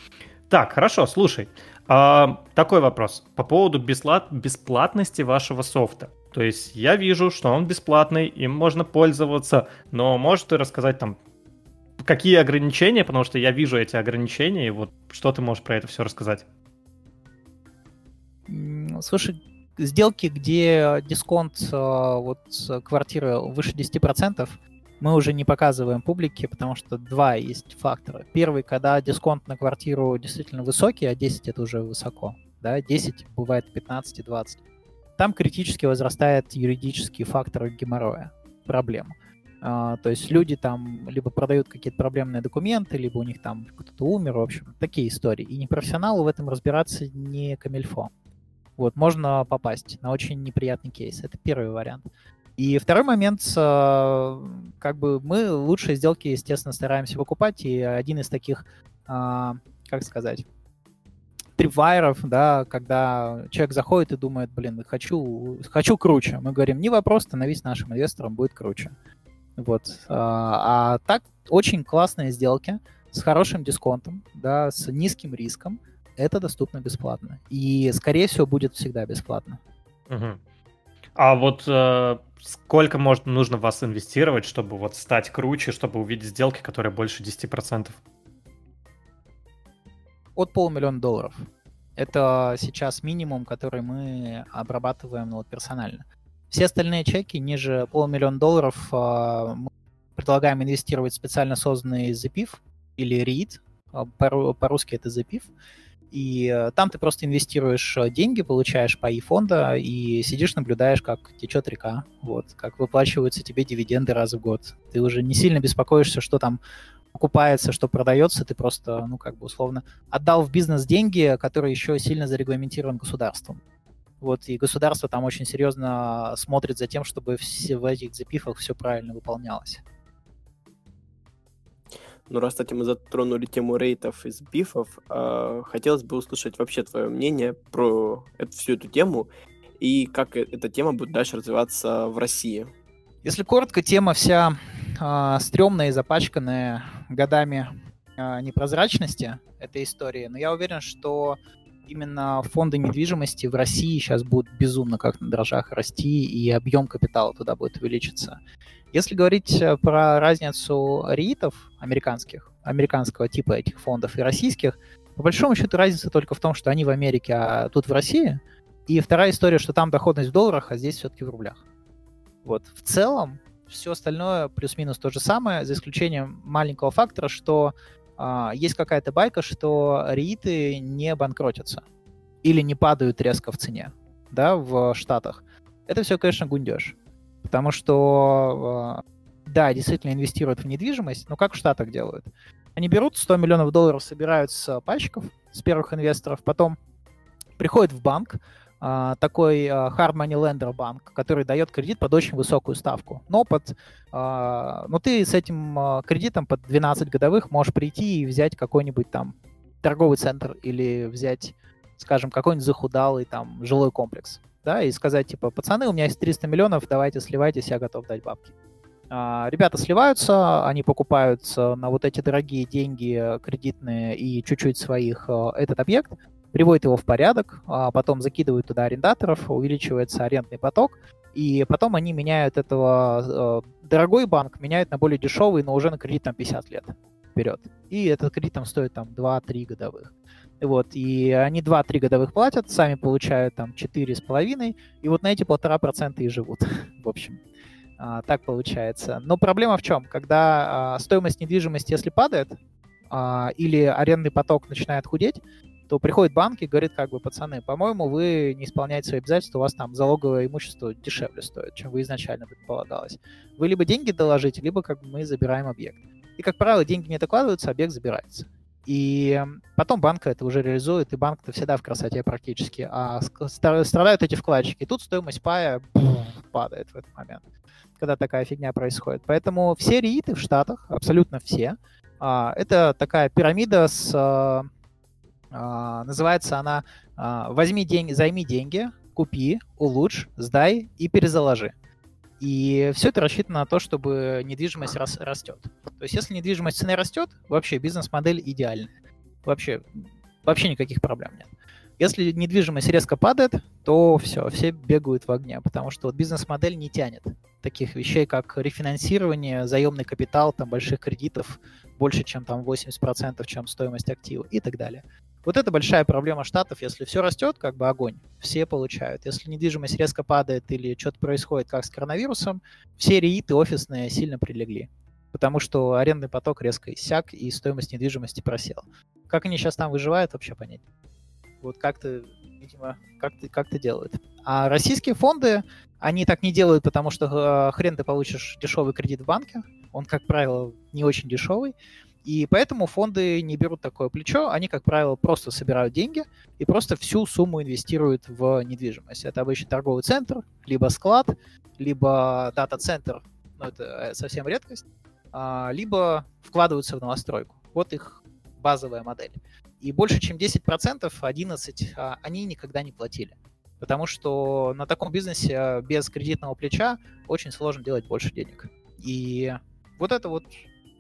Так, хорошо, слушай. а, такой вопрос. По поводу бесплат- бесплатности вашего софта. То есть я вижу, что он бесплатный, им можно пользоваться, но можешь ты рассказать там, какие ограничения, потому что я вижу эти ограничения, и вот что ты можешь про это все рассказать? Слушай, сделки, где дисконт э, вот квартиры выше 10%, мы уже не показываем публике, потому что два есть фактора. Первый, когда дисконт на квартиру действительно высокий, а 10 это уже высоко. Да, 10 бывает 15 и 20. Там критически возрастает юридический фактор геморроя, проблем. А, то есть люди там либо продают какие-то проблемные документы, либо у них там кто-то умер, в общем, такие истории. И непрофессионалу в этом разбираться не камильфо. Вот, можно попасть на очень неприятный кейс. Это первый вариант. И второй момент, э, как бы мы лучшие сделки, естественно, стараемся выкупать, и один из таких, а, как сказать, трипвайеров, да, когда человек заходит и думает, блин, хочу, хочу круче. Мы говорим, не вопрос, становись нашим инвестором, будет круче. Вот. А, а так, очень классные сделки с хорошим дисконтом, да, с низким риском, это доступно бесплатно. И, скорее всего, будет всегда бесплатно. Мгм. А вот э, сколько может нужно в вас инвестировать, чтобы вот стать круче, чтобы увидеть сделки, которые больше 10%? От полумиллиона долларов. Это сейчас минимум, который мы обрабатываем ну, вот, персонально. Все остальные чеки ниже полумиллиона долларов а, мы предлагаем инвестировать в специально созданный ZPIF или REIT. а, по- По-русски это ZPIF. И э, там ты просто инвестируешь э, деньги, получаешь паи фонда и сидишь, наблюдаешь, как течет река, вот, как выплачиваются тебе дивиденды раз в год. Ты уже не сильно беспокоишься, что там покупается, что продается, ты просто, ну, как бы условно, отдал в бизнес деньги, которые еще сильно зарегламентирован государством. Вот, и государство там очень серьезно смотрит за тем, чтобы все в этих запифах все правильно выполнялось. Ну, раз, кстати, мы затронули тему рейтов из бифов, э, хотелось бы услышать вообще твое мнение про эту, всю эту тему и как э- эта тема будет дальше развиваться в России. Если коротко, тема вся э, стрёмная и запачканная годами э, непрозрачности этой истории, но я уверен, что именно фонды недвижимости в России сейчас будут безумно как на дрожжах расти, и объем капитала туда будет увеличиться. Если говорить э, про разницу риитов американских, американского типа этих фондов и российских, по большому счету разница только в том, что они в Америке, а тут в России. И вторая история, что там доходность в долларах, а здесь все-таки в рублях. Вот. В целом, все остальное плюс-минус то же самое, за исключением маленького фактора, что есть какая-то байка, что рииты не банкротятся или не падают резко в цене, да, в Штатах. Это все, конечно, гундеж. Потому что, а, да, действительно инвестируют в недвижимость, но как в Штатах делают? Они берут 100 миллионов долларов, собирают с пальчиков, с первых инвесторов, потом приходят в банк, а, такой а, hard money lender банк, который дает кредит под очень высокую ставку. Но под, а, но ты с этим а, кредитом под 12 годовых можешь прийти и взять какой-нибудь там торговый центр или взять, скажем, какой-нибудь захудалый там жилой комплекс, да, и сказать типа, пацаны, у меня есть 300 миллионов, давайте сливайтесь, я готов дать бабки. А, Ребята сливаются, они покупают э, на вот эти дорогие деньги кредитные и чуть-чуть своих этот объект, приводят его в порядок, а потом закидывают туда арендаторов, увеличивается арендный поток, и потом они меняют этого э, дорогой банк, меняют на более дешевый, но уже на кредит там 50 лет вперед. И этот кредит там стоит там 2-3 годовых. Вот, и они 2-3 годовых платят, сами получают там 4,5, и вот на эти полтора процента и живут, в общем. А, так получается. Но проблема в чем? Когда а, стоимость недвижимости, если падает, а, или арендный поток начинает худеть, то приходит банк и говорит, как бы, пацаны, по-моему, вы не исполняете свои обязательства, у вас там залоговое имущество дешевле стоит, чем вы изначально предполагалось. Вы либо деньги доложите, либо как бы мы забираем объект. И, как правило, деньги не докладываются, объект забирается. И потом банк это уже реализует, и банк-то всегда в красоте практически, а страдают эти вкладчики. И тут стоимость пая падает в этот момент, когда такая фигня происходит. Поэтому все рииты в Штатах, абсолютно все, а, это такая пирамида с... а, называется она а, «Возьми деньги, займи деньги, купи, улучшь, сдай и перезаложи». И все это рассчитано на то, чтобы недвижимость рас, растет. То есть если недвижимость цены растет, вообще бизнес-модель идеальная. Вообще, вообще никаких проблем нет. Если недвижимость резко падает, то все, все бегают в огне, потому что вот бизнес-модель не тянет таких вещей, как рефинансирование, заемный капитал, там больших кредитов больше, чем там 80%, чем стоимость актива и так далее. Вот это большая проблема штатов. Если все растет, как бы огонь, все получают. Если недвижимость резко падает или что-то происходит, как с коронавирусом, все реиты офисные сильно прилегли. Потому что арендный поток резко иссяк, и стоимость недвижимости просела. Как они сейчас там выживают, вообще понять. Вот как-то, видимо, как-то, как-то делают. А российские фонды, они так не делают, потому что э, хрен ты получишь дешевый кредит в банке. Он, как правило, не очень дешевый. И поэтому фонды не берут такое плечо, они, как правило, просто собирают деньги и просто всю сумму инвестируют в недвижимость. Это обычно торговый центр, либо склад, либо дата-центр, но это э, совсем редкость, а, либо вкладываются в новостройку. Вот их базовая модель. И больше чем 10%, 11% а, они никогда не платили. Потому что на таком бизнесе а, без кредитного плеча очень сложно делать больше денег. И вот это вот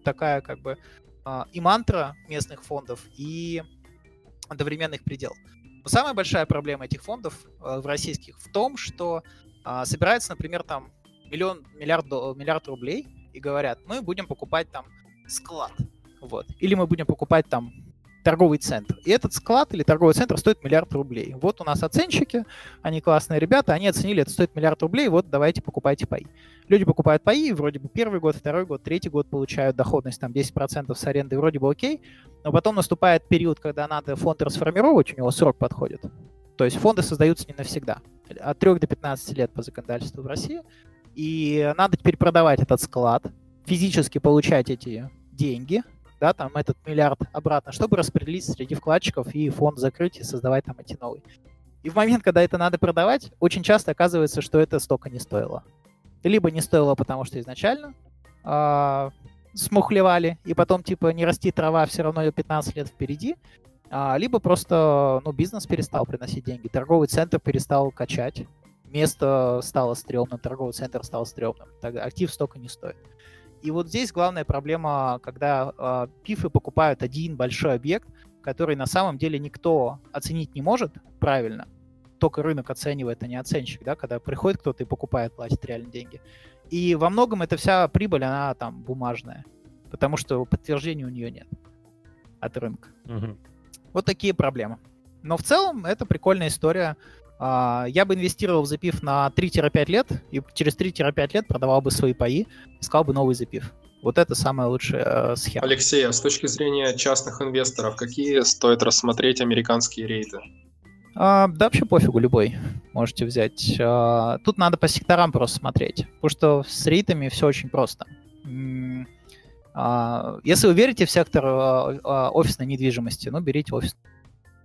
такая как бы и мантра местных фондов, и одновременно их предел. Но самая большая проблема этих фондов в российских в том, что собирается, например, там миллион, миллиард, миллиард рублей и говорят, мы будем покупать там склад, вот, или мы будем покупать там торговый центр. И этот склад или торговый центр стоит миллиард рублей. Вот у нас оценщики, они классные ребята, они оценили, это стоит миллиард рублей, вот давайте покупайте паи. Люди покупают паи, вроде бы первый год, второй год, третий год получают доходность там 10% с аренды, вроде бы окей, но потом наступает период, когда надо фонд расформировать, у него срок подходит. То есть фонды создаются не навсегда. От 3 до 15 лет по законодательству в России. И надо теперь продавать этот склад, физически получать эти деньги, да, там этот миллиард обратно, чтобы распределить среди вкладчиков и фонд закрыть и создавать там эти новые. И в момент, когда это надо продавать, очень часто оказывается, что это столько не стоило. Либо не стоило, потому что изначально э, смухлевали, и потом, типа, не расти трава, все равно 15 лет впереди, а, либо просто, ну, бизнес перестал приносить деньги, торговый центр перестал качать, место стало стрёмным, торговый центр стал стрёмным, тогда актив столько не стоит. И вот здесь главная проблема, когда э, пифы покупают один большой объект, который на самом деле никто оценить не может правильно, только рынок оценивает, а не оценщик, да, когда приходит кто-то и покупает, платит реальные деньги. И во многом эта вся прибыль, она там бумажная, потому что подтверждения у нее нет от рынка. Угу. Вот такие проблемы. Но в целом это прикольная история. А, я бы инвестировал в запив на 3-5 лет, и через 3-5 лет продавал бы свои паи, искал бы новый запив. Вот это самая лучшая э, схема. Алексей, а с точки зрения частных инвесторов, какие стоит рассмотреть американские рейты? А, да вообще пофигу, любой можете взять. А, тут надо по секторам просто смотреть, потому что с рейтами все очень просто. А, если вы верите в сектор а, а, офисной недвижимости, ну, берите офисную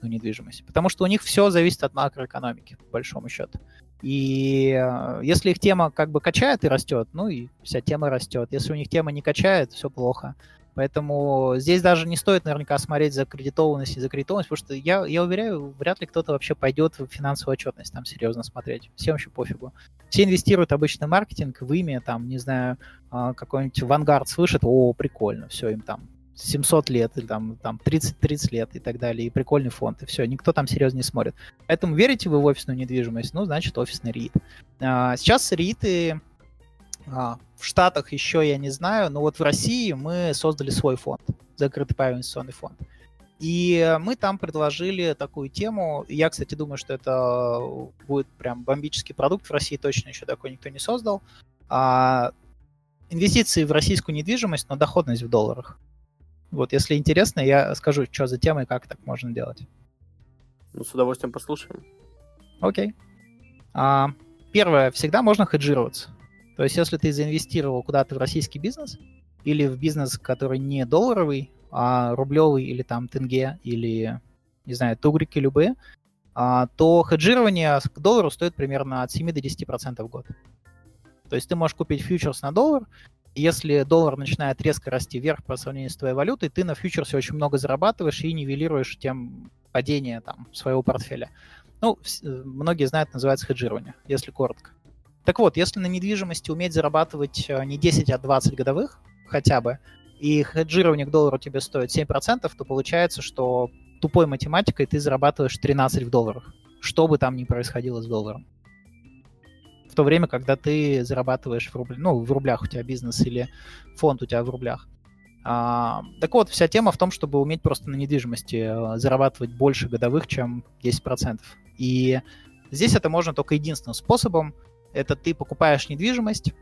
недвижимость. Потому что у них все зависит от макроэкономики, по большому счету. И э, если их тема как бы качает и растет, ну и вся тема растет. Если у них тема не качает, все плохо. Поэтому здесь даже не стоит наверняка смотреть за кредитованность и за кредитованность, потому что я, я уверяю, вряд ли кто-то вообще пойдет в финансовую отчетность там серьезно смотреть. Всем вообще пофигу. Все инвестируют обычно в маркетинг, в имя, там, не знаю, а, какой-нибудь Vanguard слышит, о, прикольно, все, им там 700 лет или там, там 30-30 лет и так далее, и прикольный фонд, и все, никто там серьезно не смотрит. Поэтому верите вы в офисную недвижимость, ну, значит, офисный РИИТ. А, сейчас РИИТы а, в Штатах еще я не знаю, но вот в России мы создали свой фонд, закрытый паевый инвестиционный фонд. И мы там предложили такую тему. Я, кстати, думаю, что это будет прям бомбический продукт. В России точно еще такой никто не создал. А, инвестиции в российскую недвижимость, но доходность в долларах. Вот, если интересно, я скажу, что за тема и как так можно делать. Ну, с удовольствием послушаем. Окей. А, первое, всегда можно хеджироваться. То есть, если ты заинвестировал куда-то в российский бизнес или в бизнес, который не долларовый, а рублевый или там тенге или, не знаю, тугрики любые, а, то хеджирование к доллару стоит примерно от 7 до 10% в год. То есть ты можешь купить фьючерс на доллар, если доллар начинает резко расти вверх по сравнению с твоей валютой, ты на фьючерсе очень много зарабатываешь и нивелируешь тем падение там, своего портфеля. Ну, многие знают, называется хеджирование, если коротко. Так вот, если на недвижимости уметь зарабатывать э, не 10, а 20 годовых хотя бы, и хеджирование к доллару тебе стоит 7%, то получается, что тупой математикой ты зарабатываешь 13 в долларах, что бы там ни происходило с долларом. То время, когда ты зарабатываешь в рублях, ну, в рублях у тебя бизнес или фонд у тебя в рублях. А, так вот, вся тема в том, чтобы уметь просто на недвижимости э, зарабатывать больше годовых, чем 10%. И здесь это можно только единственным способом. Это ты покупаешь недвижимость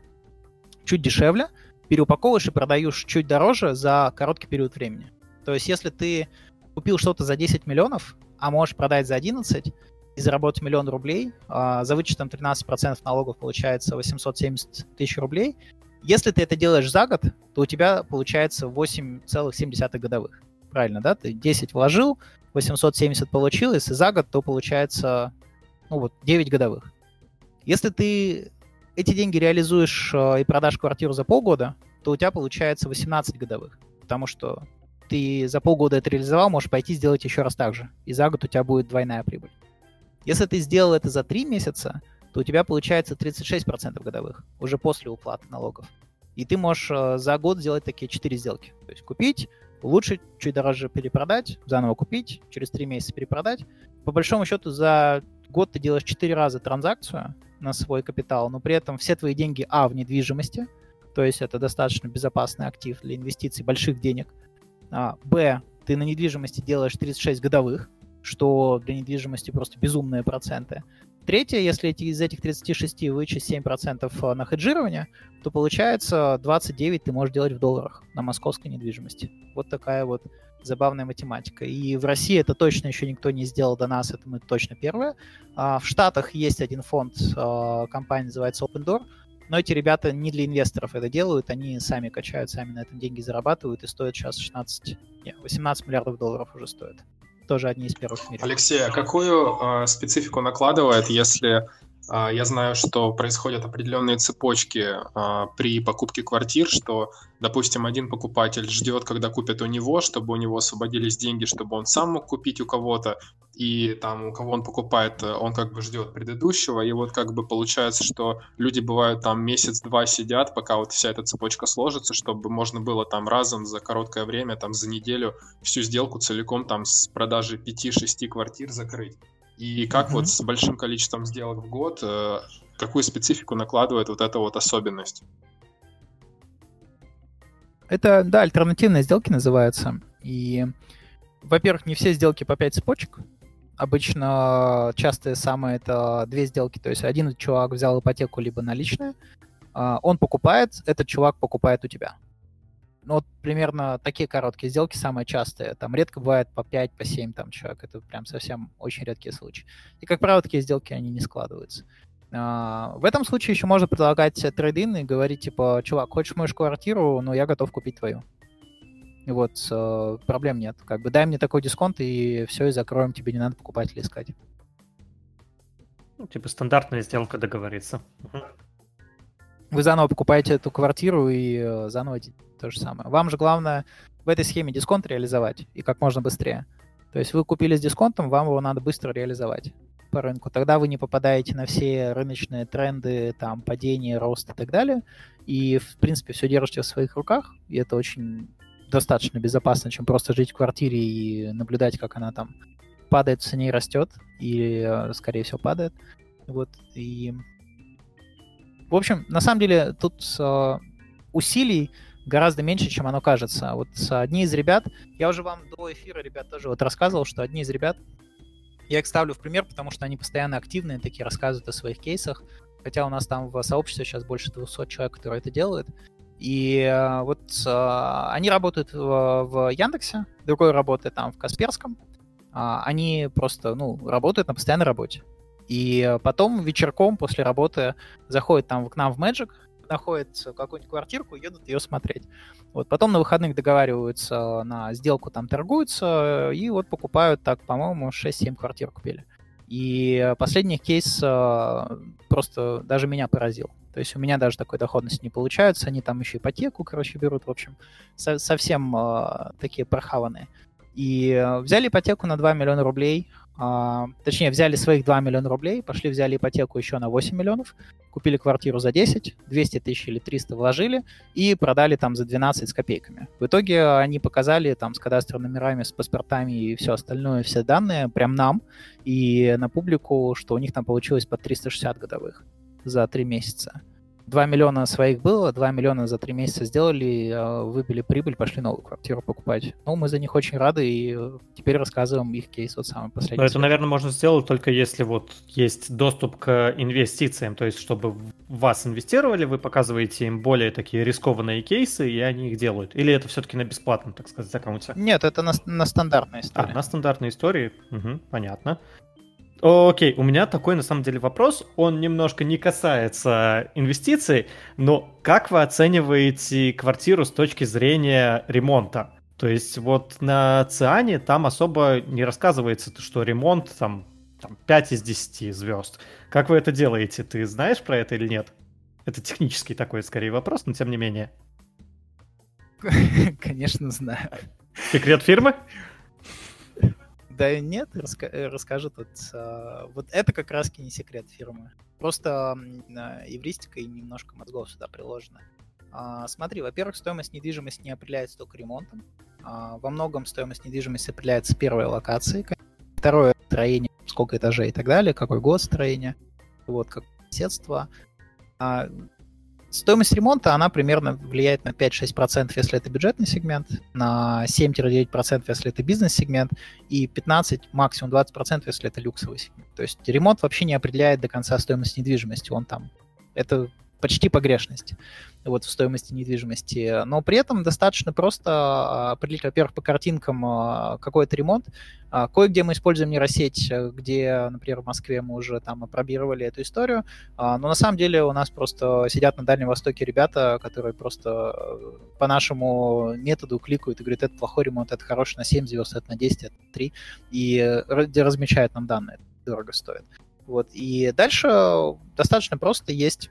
чуть дешевле, переупаковываешь и продаешь чуть дороже за короткий период времени. То есть, если ты купил что-то за 10 миллионов, а можешь продать за 11 и заработать миллион рублей, а за вычетом 13% налогов получается 870 тысяч рублей, если ты это делаешь за год, то у тебя получается 8,7 годовых. Правильно, да? Ты 10 вложил, 870 получил, если за год, то получается ну вот 9 годовых. Если ты эти деньги реализуешь э, и продашь квартиру за полгода, то у тебя получается 18 годовых. Потому что ты за полгода это реализовал, можешь пойти сделать еще раз так же. И за год у тебя будет двойная прибыль. Если ты сделал это за 3 месяца, то у тебя получается 36% годовых, уже после уплаты налогов. И ты можешь э, за год сделать такие 4 сделки. То есть купить, улучшить, чуть дороже перепродать, заново купить, через 3 месяца перепродать. По большому счету за год ты делаешь 4 раза транзакцию на свой капитал, но при этом все твои деньги, а, в недвижимости, то есть это достаточно безопасный актив для инвестиций больших денег, а, б, ты на недвижимости делаешь 36 годовых, что для недвижимости просто безумные проценты. Третье, если эти, из этих 36 вычесть 7% э, на хеджирование, то получается 29 ты можешь делать в долларах на московской недвижимости. Вот такая вот забавная математика. И в России это точно еще никто не сделал до нас, это мы точно первые. А в Штатах есть один фонд, э, компания называется Open Door, но эти ребята не для инвесторов это делают, они сами качают, сами на этом деньги зарабатывают и стоят сейчас 16, не, 18 миллиардов долларов уже стоит тоже одни из первых в мире. Алексей, а какую э, специфику накладывает, если я знаю, что происходят определенные цепочки а, при покупке квартир, что, допустим, один покупатель ждет, когда купят у него, чтобы у него освободились деньги, чтобы он сам мог купить у кого-то, и там у кого он покупает, он как бы ждет предыдущего, и вот как бы получается, что люди бывают там месяц-два сидят, пока вот вся эта цепочка сложится, чтобы можно было там разом за короткое время, там за неделю всю сделку целиком там с продажи 5-6 квартир закрыть. И как mm-hmm. вот с большим количеством сделок в год, э, какую специфику накладывает вот эта вот особенность? Это, да, альтернативные сделки называются. И, во-первых, не все сделки по 5 цепочек. Обычно частые самые это две сделки. То есть один чувак взял ипотеку либо наличные, а, он покупает, этот чувак покупает у тебя. Ну, вот примерно такие короткие сделки самые частые. Там редко бывает по 5, по 7 там человек. Это прям совсем очень редкие случаи. И, как правило, такие сделки, они не складываются. А, в этом случае еще можно предлагать трейдин и говорить, типа, чувак, хочешь мою квартиру, но я готов купить твою. И вот, э, проблем нет. Как бы дай мне такой дисконт, и все, и закроем, тебе не надо покупателя искать. Ну, типа стандартная сделка договориться. Вы заново покупаете эту квартиру и э, заново то же самое. Вам же главное в этой схеме дисконт реализовать и как можно быстрее. То есть вы купили с дисконтом, вам его надо быстро реализовать по рынку. Тогда вы не попадаете на все рыночные тренды, там, падение, рост и так далее. И, в принципе, все держите в своих руках. И это очень достаточно безопасно, чем просто жить в квартире и наблюдать, как она там падает цене и растет, или, э, скорее всего, падает. Вот, и... В общем, на самом деле, тут э, усилий гораздо меньше, чем оно кажется. Вот одни из ребят, я уже вам до эфира, ребят, тоже вот рассказывал, что одни из ребят, я их ставлю в пример, потому что они постоянно активные, такие рассказывают о своих кейсах, хотя у нас там в сообществе сейчас больше 200 человек, которые это делают. И э, вот э, они работают в, в Яндексе, другой работает там в Касперском. Э, они просто, ну, работают на постоянной работе. И потом вечерком после работы заходят там к нам в Magic, находят какую-нибудь квартирку едут ее смотреть. Вот потом на выходных договариваются на сделку, там торгуются, и вот покупают так, по-моему, 6-7 квартир купили. И последний кейс э, просто даже меня поразил. То есть у меня даже такой доходности не получается, они там еще ипотеку, короче, берут, в общем, со- совсем э, такие прохаванные. И э, взяли ипотеку на 2 миллиона рублей, а, точнее, взяли своих 2 миллиона рублей, пошли взяли ипотеку еще на 8 миллионов, купили квартиру за 10, 200 тысяч или 300 вложили и продали там за 12 с копейками. В итоге они показали там с кадастровыми номерами, с паспортами и все остальное, все данные прям нам и на публику, что у них там получилось под 360 годовых за 3 месяца. 2 миллиона своих было, 2 миллиона за 3 месяца сделали, а, выбили прибыль, пошли новую квартиру покупать. Ну, мы за них очень рады, и э, теперь рассказываем их кейс, вот самый последний. Но это, наверное, можно сделать только если вот есть доступ к инвестициям, то есть чтобы в вас инвестировали, вы показываете им более такие рискованные кейсы, и они их делают. Или это все-таки на бесплатном, так сказать, аккаунте? Нет, это на, на стандартной истории. А, на стандартной истории, угу, понятно. Окей, у меня такой на самом деле вопрос. Он немножко не касается инвестиций, но как вы оцениваете квартиру с точки зрения ремонта? То есть вот на Циане там особо не рассказывается, что ремонт там, там 5 из 10 звезд. Как вы это делаете? Ты знаешь про это или нет? Это технический такой скорее вопрос, но тем не менее. Конечно, знаю. Секрет фирмы? Да нет, раска- э, расскажу тут. А, вот это как раз не секрет фирмы. Просто эвристика и немножко мозгов сюда приложено. А, смотри, во-первых, стоимость недвижимости не определяется только ремонтом. А, во многом стоимость недвижимости определяется первой локации. Второе — строение, сколько этажей и так далее, какой год строения, вот, как соседство. А, Стоимость ремонта, она примерно влияет на 5-6%, если это бюджетный сегмент, на 7-9%, если это бизнес-сегмент, и 15, максимум 20%, если это люксовый сегмент. То есть ремонт вообще не определяет до конца стоимость недвижимости, он там, это почти погрешность вот, в стоимости недвижимости. Но при этом достаточно просто а, определить, во-первых, по картинкам а, какой это ремонт. А, кое-где мы используем нейросеть, где, например, в Москве мы уже там опробировали эту историю. Но на самом деле у нас просто сидят на Дальнем Востоке ребята, которые просто по нашему методу кликают и говорят, это плохой ремонт, это хороший на 7 звезд, это на 10, это на 3, и размечают нам данные. Это дорого стоит. Вот. И дальше достаточно просто есть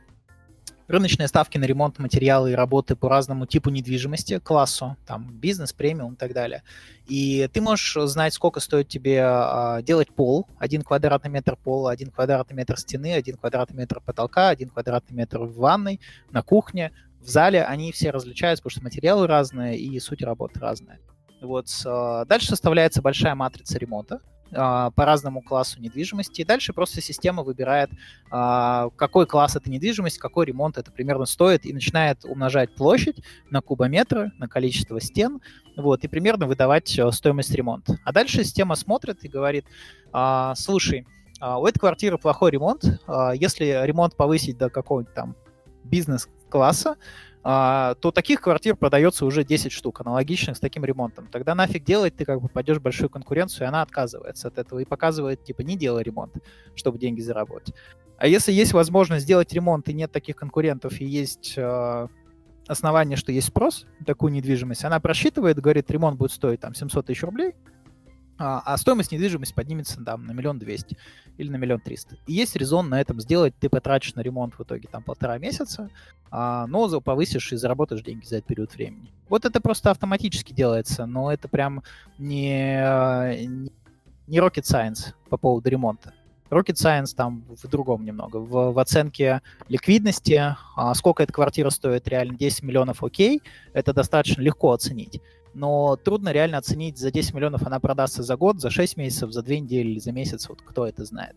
рыночные ставки на ремонт, материалы и работы по разному типу недвижимости, классу, там, бизнес, премиум и так далее. И ты можешь знать, сколько стоит тебе а, делать пол, один квадратный метр пола, один квадратный метр стены, один квадратный метр потолка, один квадратный метр в ванной, на кухне, в зале, они все различаются, потому что материалы разные и суть работы разная. Вот. А, дальше составляется большая матрица ремонта, по разному классу недвижимости. И дальше просто система выбирает, а, какой класс это недвижимость, какой ремонт это примерно стоит, и начинает умножать площадь на кубометры, на количество стен, вот, и примерно выдавать э, стоимость ремонта. А дальше система смотрит и говорит, а, слушай, у этой квартиры плохой ремонт, если ремонт повысить до какого-нибудь там бизнес-класса, а, то таких квартир продается уже 10 штук, аналогичных с таким ремонтом. Тогда нафиг делать, ты как бы пойдешь в большую конкуренцию, и она отказывается от этого и показывает, типа, не делай ремонт, чтобы деньги заработать. А если есть возможность сделать ремонт, и нет таких конкурентов, и есть э, основание, что есть спрос такую недвижимость, она просчитывает, говорит, ремонт будет стоить там 700 тысяч рублей, а, а стоимость недвижимости поднимется там на миллион двести или на миллион триста. И есть резон на этом сделать, ты потратишь на ремонт в итоге там полтора месяца, а, но повысишь и заработаешь деньги за этот период времени. Вот это просто автоматически делается, но это прям не, не rocket science по поводу ремонта. Rocket Science там в другом немного. В, в оценке ликвидности, а, сколько эта квартира стоит реально, 10 миллионов, окей, это достаточно легко оценить но трудно реально оценить, за 10 миллионов она продастся за год, за 6 месяцев, за 2 недели или за месяц, вот кто это знает.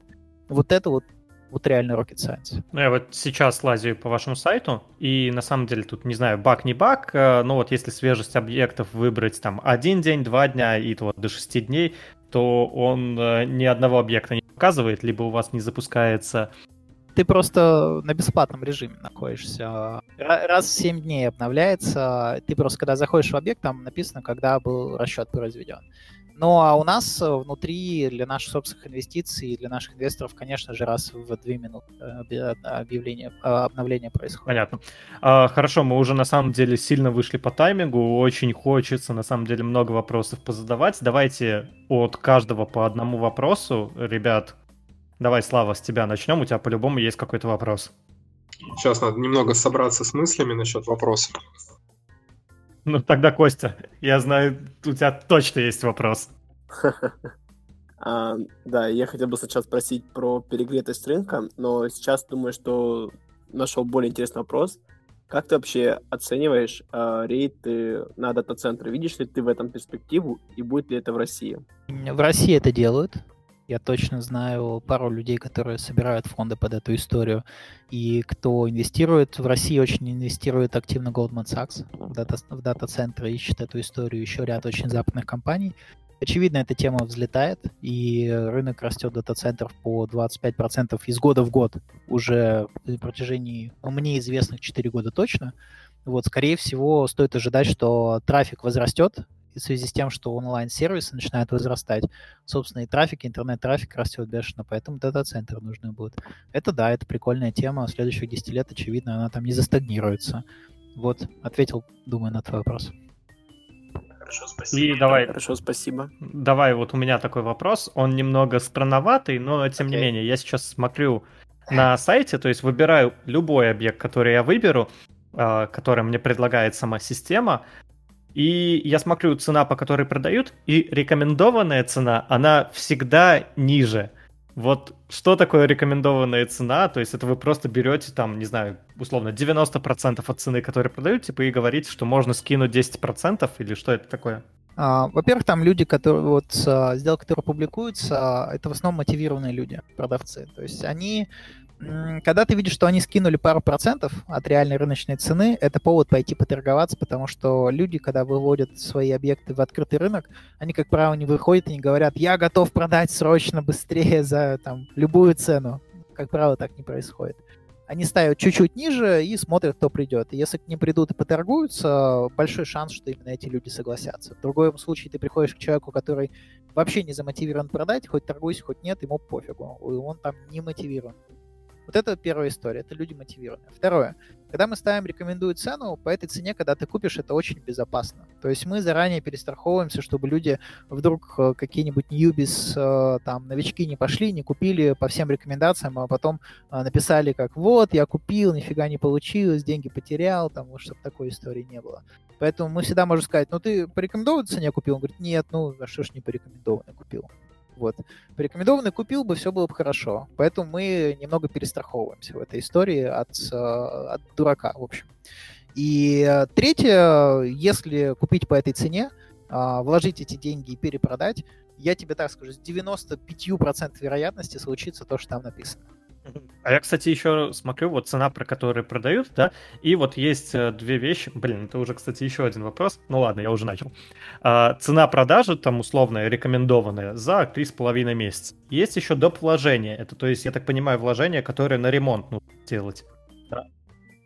Вот это вот вот реально rocket science. Ну, я вот сейчас лазю по вашему сайту, и на самом деле тут, не знаю, баг не баг, э, но вот если свежесть объектов выбрать там один день, два дня и вот до шести дней, то он э, ни одного объекта не показывает, либо у вас не запускается ты просто на бесплатном режиме находишься. Раз в 7 дней обновляется. Ты просто, когда заходишь в объект, там написано, когда был расчет произведен. Ну, а у нас внутри для наших собственных инвестиций, для наших инвесторов, конечно же, раз в две минуты э, объявление, э, обновление происходит. Понятно. А, хорошо, мы уже на самом деле сильно вышли по таймингу. Очень хочется, на самом деле, много вопросов позадавать. Давайте от каждого по одному вопросу. Ребят, Давай, Слава, с тебя начнем. У тебя по-любому есть какой-то вопрос. Сейчас надо немного собраться с мыслями насчет вопроса. Ну тогда, Костя, я знаю, у тебя точно есть вопрос. А, да, я хотел бы сначала спросить про перегретость рынка, но сейчас думаю, что нашел более интересный вопрос. Как ты вообще оцениваешь э, рейты на дата-центры? Видишь ли ты в этом перспективу и будет ли это в России? В России это делают. Я точно знаю пару людей, которые собирают фонды под эту историю. И кто инвестирует, в России очень инвестирует активно Goldman Sachs в, дата, в дата-центры, ищет эту историю еще ряд очень западных компаний. Очевидно, эта тема взлетает, и рынок растет дата-центров по 25% из года в год уже на протяжении, ну, мне известных 4 года точно. Вот, скорее всего, стоит ожидать, что трафик возрастет в связи с тем, что онлайн-сервисы начинают возрастать. Собственно, и трафик, интернет-трафик растет бешено, поэтому дата-центры нужны будут. Это да, это прикольная тема. В следующих 10 лет, очевидно, она там не застагнируется. Вот, ответил, думаю, на твой вопрос. Хорошо, спасибо. И давай. Хорошо, спасибо. Давай, вот у меня такой вопрос. Он немного странноватый, но тем okay. не менее, я сейчас смотрю на сайте, то есть выбираю любой объект, который я выберу, э, который мне предлагает сама система, и я смотрю цена, по которой продают, и рекомендованная цена, она всегда ниже. Вот что такое рекомендованная цена? То есть это вы просто берете там, не знаю, условно 90% от цены, которые продают, типа, и говорите, что можно скинуть 10% или что это такое? А, во-первых, там люди, которые вот а, сделки, которые публикуются, это в основном мотивированные люди, продавцы. То есть они когда ты видишь, что они скинули пару процентов от реальной рыночной цены, это повод пойти поторговаться, потому что люди, когда выводят свои объекты в открытый рынок, они, как правило, не выходят и не говорят, я готов продать срочно, быстрее за там, любую цену. Как правило, так не происходит. Они ставят чуть-чуть ниже и смотрят, кто придет. И если к ним придут и поторгуются, большой шанс, что именно эти люди согласятся. В другом случае ты приходишь к человеку, который вообще не замотивирован продать, хоть торгуйся, хоть нет, ему пофигу. Он там не мотивирован. Вот это первая история, это люди мотивированные. Второе, когда мы ставим рекомендую цену, по этой цене, когда ты купишь, это очень безопасно. То есть мы заранее перестраховываемся, чтобы люди вдруг э, какие-нибудь ньюбис, э, там, новички не пошли, не купили по всем рекомендациям, а потом э, написали как вот, я купил, нифига не получилось, деньги потерял, там, чтобы такой истории не было. Поэтому мы всегда можем сказать, ну ты по рекомендованной цене купил? Он говорит, нет, ну а что ж не по рекомендованной купил? Вот. Порекомендованный купил бы, все было бы хорошо. Поэтому мы немного перестраховываемся в этой истории от, э, от дурака, в общем. И третье, если купить по этой цене, а, вложить эти деньги и перепродать, я тебе так скажу, с 95% вероятности случится то, что там написано. А я, кстати, еще смотрю, вот цена, про которую продают, да, и вот есть э, две вещи. Блин, это уже, кстати, еще один вопрос. Ну ладно, я уже начал. А, цена продажи, там условная, рекомендованная, за 3,5 месяца. Есть еще доп. вложения. Это, то есть, я так понимаю, вложения, которые на ремонт нужно делать. Да.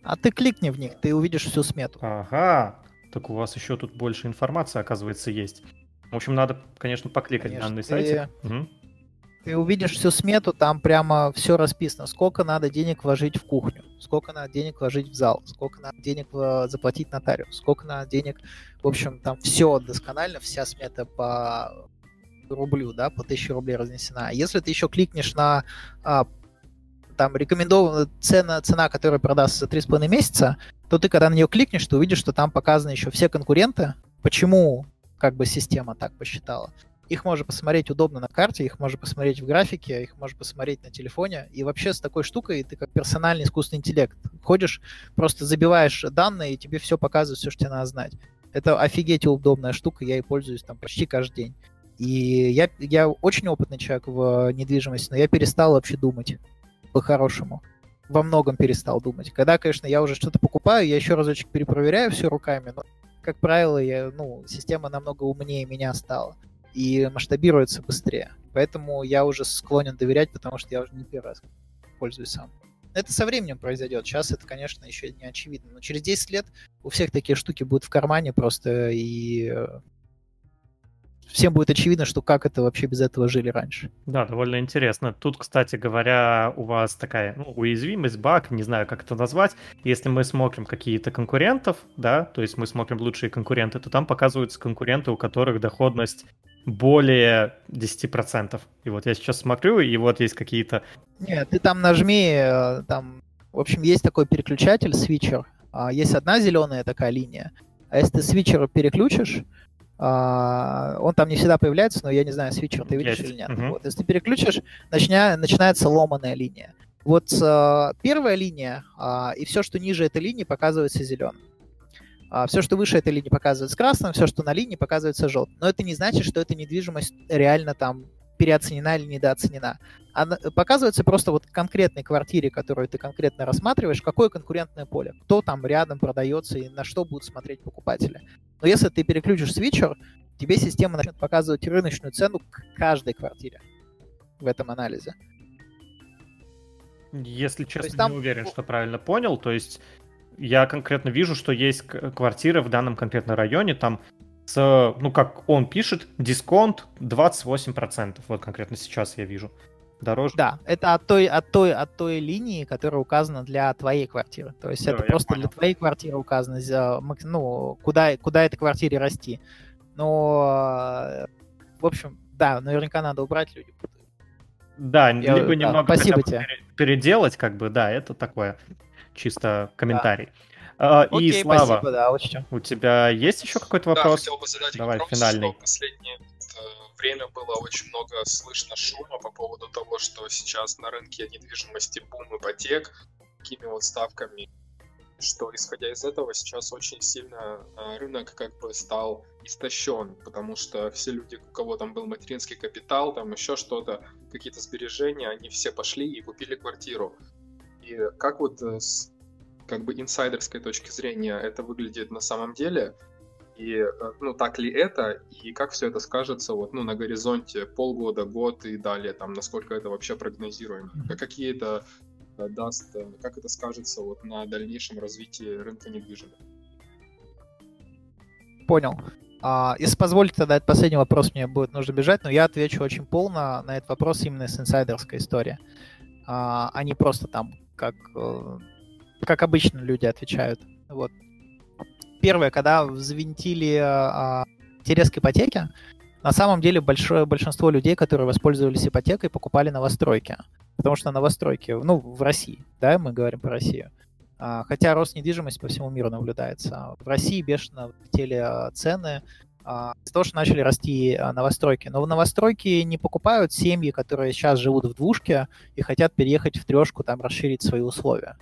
А ты кликни в них, ты увидишь всю смету. Ага, так у вас еще тут больше информации, оказывается, есть. В общем, надо, конечно, покликать конечно, на данный ты... сайте. Угу. Ты увидишь всю смету, там прямо все расписано. Сколько надо денег вложить в кухню, сколько надо денег вложить в зал, сколько надо денег заплатить нотариус, сколько надо денег... В общем, там все досконально, вся смета по рублю, да, по 1000 рублей разнесена. А если ты еще кликнешь на а, там рекомендованная цена, цена, которая продастся за 3,5 месяца, то ты, когда на нее кликнешь, ты увидишь, что там показаны еще все конкуренты, почему как бы система так посчитала. Их можно посмотреть удобно на карте, их можно посмотреть в графике, их можно посмотреть на телефоне. И вообще с такой штукой ты как персональный искусственный интеллект ходишь, просто забиваешь данные, и тебе все показывает, все, что тебе надо знать. Это офигеть удобная штука, я ей пользуюсь там почти каждый день. И я, я очень опытный человек в недвижимости, но я перестал вообще думать по-хорошему. Во многом перестал думать. Когда, конечно, я уже что-то покупаю, я еще разочек перепроверяю все руками, но, как правило, я, ну, система намного умнее меня стала и масштабируется быстрее. Поэтому я уже склонен доверять, потому что я уже не первый раз пользуюсь сам. Это со временем произойдет. Сейчас это, конечно, еще не очевидно. Но через 10 лет у всех такие штуки будут в кармане просто, и э, всем будет очевидно, что как это вообще без этого жили раньше. Да, довольно интересно. Тут, кстати говоря, у вас такая ну, уязвимость, баг, не знаю, как это назвать. Если мы смотрим какие-то конкурентов, да, то есть мы смотрим лучшие конкуренты, то там показываются конкуренты, у которых доходность более 10%. И вот я сейчас смотрю, и вот есть какие-то... Нет, ты там нажми, э, там, в общем, есть такой переключатель, свитчер. А, есть одна зеленая такая линия, А если ты свитчер переключишь, а, он там не всегда появляется, но я не знаю, свитчер ты видишь Есть. или нет. Мгм. Вот, если ты переключишь, начня- начинается ломаная линия. Вот а, первая линия а, и все, что ниже этой линии, показывается зеленым. Все, что выше этой линии, показывается красным, все, что на линии, показывается желтым. Но это не значит, что эта недвижимость реально там переоценена или недооценена. Она, показывается просто вот конкретной квартире, которую ты конкретно рассматриваешь, какое конкурентное поле, кто там рядом продается и на что будут смотреть покупатели. Но если ты переключишь свитчер, тебе система начнет показывать рыночную цену к каждой квартире в этом анализе. Если честно, есть там- не уверен, что правильно понял. То есть я конкретно вижу, что есть к- квартиры в данном конкретном районе, там с, ну как он пишет, дисконт 28%. Вот конкретно сейчас я вижу. Дороже. Да, это от той, от той, от той линии, которая указана для твоей квартиры. То есть Да, это просто понял. для твоей квартиры указано, ну, куда, куда этой квартире расти. Но, в общем, да, наверняка надо убрать люди. Да, Я- либо да, немного спасибо тебе. пере- переделать, как бы, да, это такое чисто комментарий. А, и Окей, Слава, спасибо, да, у тебя есть еще какой-то Да, вопрос? хотел бы задать Давай, вопрос, финальный. что последнее э, время было очень много слышно шума по поводу того, что сейчас на рынке недвижимости бум ипотек, такими вот ставками, что исходя из этого сейчас очень сильно э, рынок как бы стал истощен, потому что все люди, у кого там был материнский капитал, там еще что-то, какие-то сбережения, они все пошли и купили квартиру. И как вот э, с как бы инсайдерской точки зрения это выглядит на самом деле, и э, ну так ли это, и как все это скажется вот ну на горизонте полгода, год и далее, там насколько это вообще прогнозируемо, какие это э, даст, как это скажется вот на дальнейшем развитии рынка недвижимости. Понял. А, если позволите, тогда этот последний вопрос мне будет нужно бежать, но я отвечу очень полно на этот вопрос именно с инсайдерской истории. А, а не просто там, как, э, как обычно люди отвечают. Вот. Первое, когда взвинтили а, интерес к ипотеке, на самом деле большое большинство людей, которые воспользовались ипотекой, покупали новостройки. Потому что новостройки, ну, в России, да, мы говорим про Россию. А, Хотя рост недвижимости по всему миру наблюдается. В России бешено летели а, цены из-за того, что начали расти а, новостройки. Но в новостройки не покупают семьи, которые сейчас живут в двушке и хотят переехать в трешку, там расширить свои условия.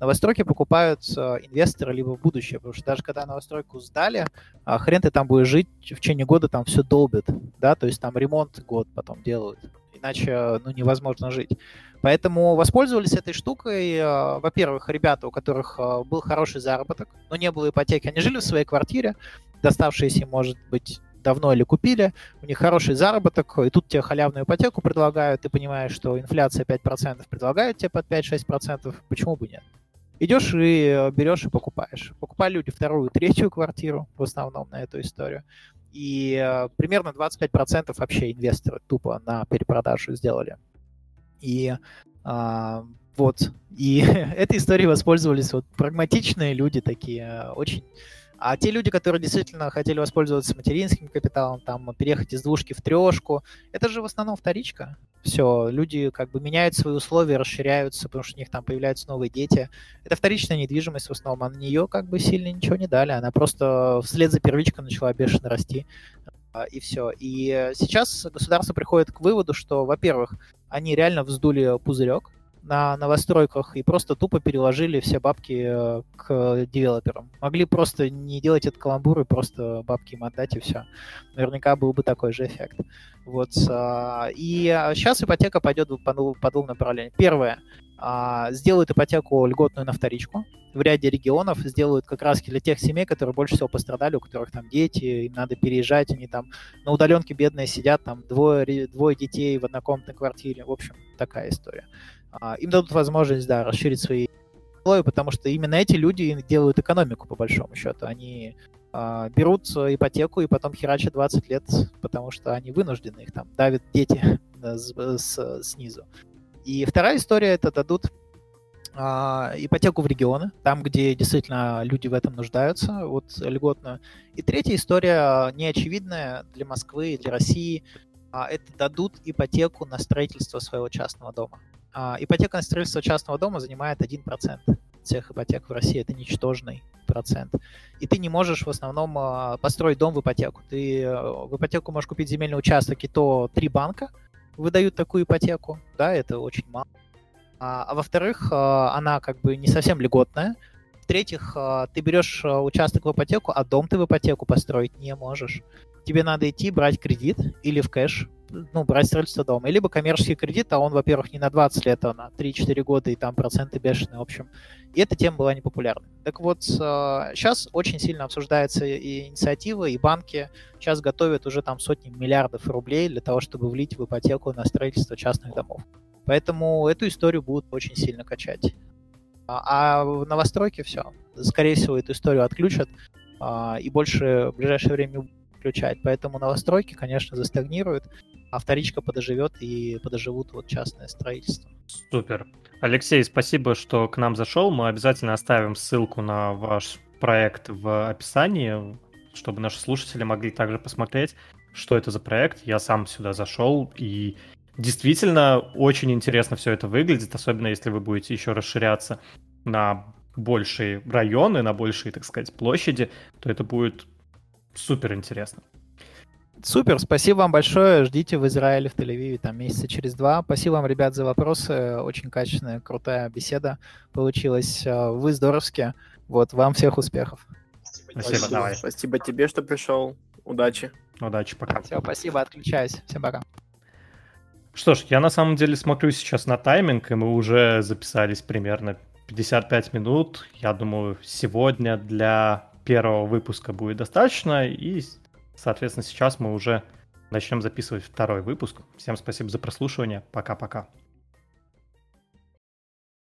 Новостройки покупают а, инвесторы либо в будущее, потому что даже когда новостройку сдали, а, хрен ты там будешь жить, в течение года там все долбит, да, то есть там ремонт год потом делают, иначе, ну, невозможно жить. Поэтому воспользовались этой штукой, во-первых, ребята, у которых был хороший заработок, но не было ипотеки, они жили в своей квартире, доставшиеся, может быть, давно или купили, у них хороший заработок, и тут тебе халявную ипотеку предлагают, ты понимаешь, что инфляция 5%, предлагают тебе под 5-6%, почему бы нет? Идешь и э, берешь и покупаешь. Покупали люди вторую, третью квартиру в основном на эту историю. И э, примерно 25% вообще инвесторы тупо на перепродажу сделали. И а, вот. И этой историей воспользовались вот прагматичные люди такие, э, очень. А те люди, которые действительно хотели воспользоваться материнским капиталом, там, переехать из двушки в трешку, это же в основном вторичка. Все, люди как бы меняют свои условия, расширяются, потому что у них там появляются новые дети. Это вторичная недвижимость в основном, а на нее как бы сильно ничего не дали. Она просто вслед за первичкой начала бешено расти. а, И все. И сейчас государство приходит к выводу, что, во-первых, они реально вздули пузырек на новостройках и просто тупо переложили все бабки э, к девелоперам. Могли просто не делать этот каламбур и просто бабки им отдать и все. Наверняка был бы такой же эффект. Вот. а, И сейчас ипотека пойдет по по двум направлениям. Первое. а, Сделают ипотеку льготную на вторичку. В ряде регионов сделают как раз для тех семей, которые больше всего пострадали, у которых там дети, им надо переезжать, они там на удаленке бедные сидят, там двое, двое детей в однокомнатной квартире. В общем, такая история. А, Им дадут возможность, да, расширить свои условия, потому что именно эти люди делают экономику, по большому счету. Они а, берут э, ипотеку и потом херачат 20 лет, потому что они вынуждены, их там давят дети с- с- снизу. И вторая история, это дадут а, ипотеку в регионы, там, где действительно люди в этом нуждаются, вот льготно. И третья история, неочевидная для Москвы и для России, а, это дадут ипотеку на строительство своего частного дома. А, ипотека на строительство частного дома занимает 1%. всех ипотек в России, это ничтожный процент. И ты не можешь в основном а, построить дом в ипотеку. Ты э, в ипотеку можешь купить земельный участок, и то три банка выдают такую ипотеку, да, это очень мало. А, а во-вторых, а, она как бы не совсем льготная. В-третьих, ты берешь участок в ипотеку, а дом ты в ипотеку построить не можешь тебе надо идти брать кредит или в кэш, ну, брать строительство дома, либо коммерческий кредит, а он, во-первых, не на 20 лет, а на 3-4 года, и там проценты бешеные, в общем. И эта тема была непопулярна. Так вот, сейчас очень сильно обсуждается и инициатива, и банки сейчас готовят уже там сотни миллиардов рублей для того, чтобы влить в ипотеку на строительство частных домов. Поэтому эту историю будут очень сильно качать. А, а в новостройке все. Скорее всего, эту историю отключат, а, и больше в ближайшее время включать. Поэтому новостройки, конечно, застагнируют, а вторичка подоживет и подоживут вот частное строительство. Супер. Алексей, спасибо, что к нам зашел. Мы обязательно оставим ссылку на ваш проект в описании, чтобы наши слушатели могли также посмотреть, что это за проект. Я сам сюда зашел, и действительно очень интересно все это выглядит, особенно если вы будете еще расширяться на большие районы, на большие, так сказать, площади, то это будет Супер интересно. Супер, спасибо вам большое. Ждите в Израиле, в Тель-Авиве, там месяца через два. Спасибо вам, ребят, за вопросы. Очень качественная, крутая беседа получилась. Вы здоровские. Вот, вам всех успехов. Спасибо, спасибо давай. Спасибо тебе, что пришел. Удачи. Удачи, пока. Все, спасибо, отключаюсь. Всем пока. Что ж, я на самом деле смотрю сейчас на тайминг, и мы уже записались примерно 55 минут. Я думаю, сегодня для первого выпуска будет достаточно, и, соответственно, сейчас мы уже начнем записывать второй выпуск. Всем спасибо за прослушивание. Пока-пока.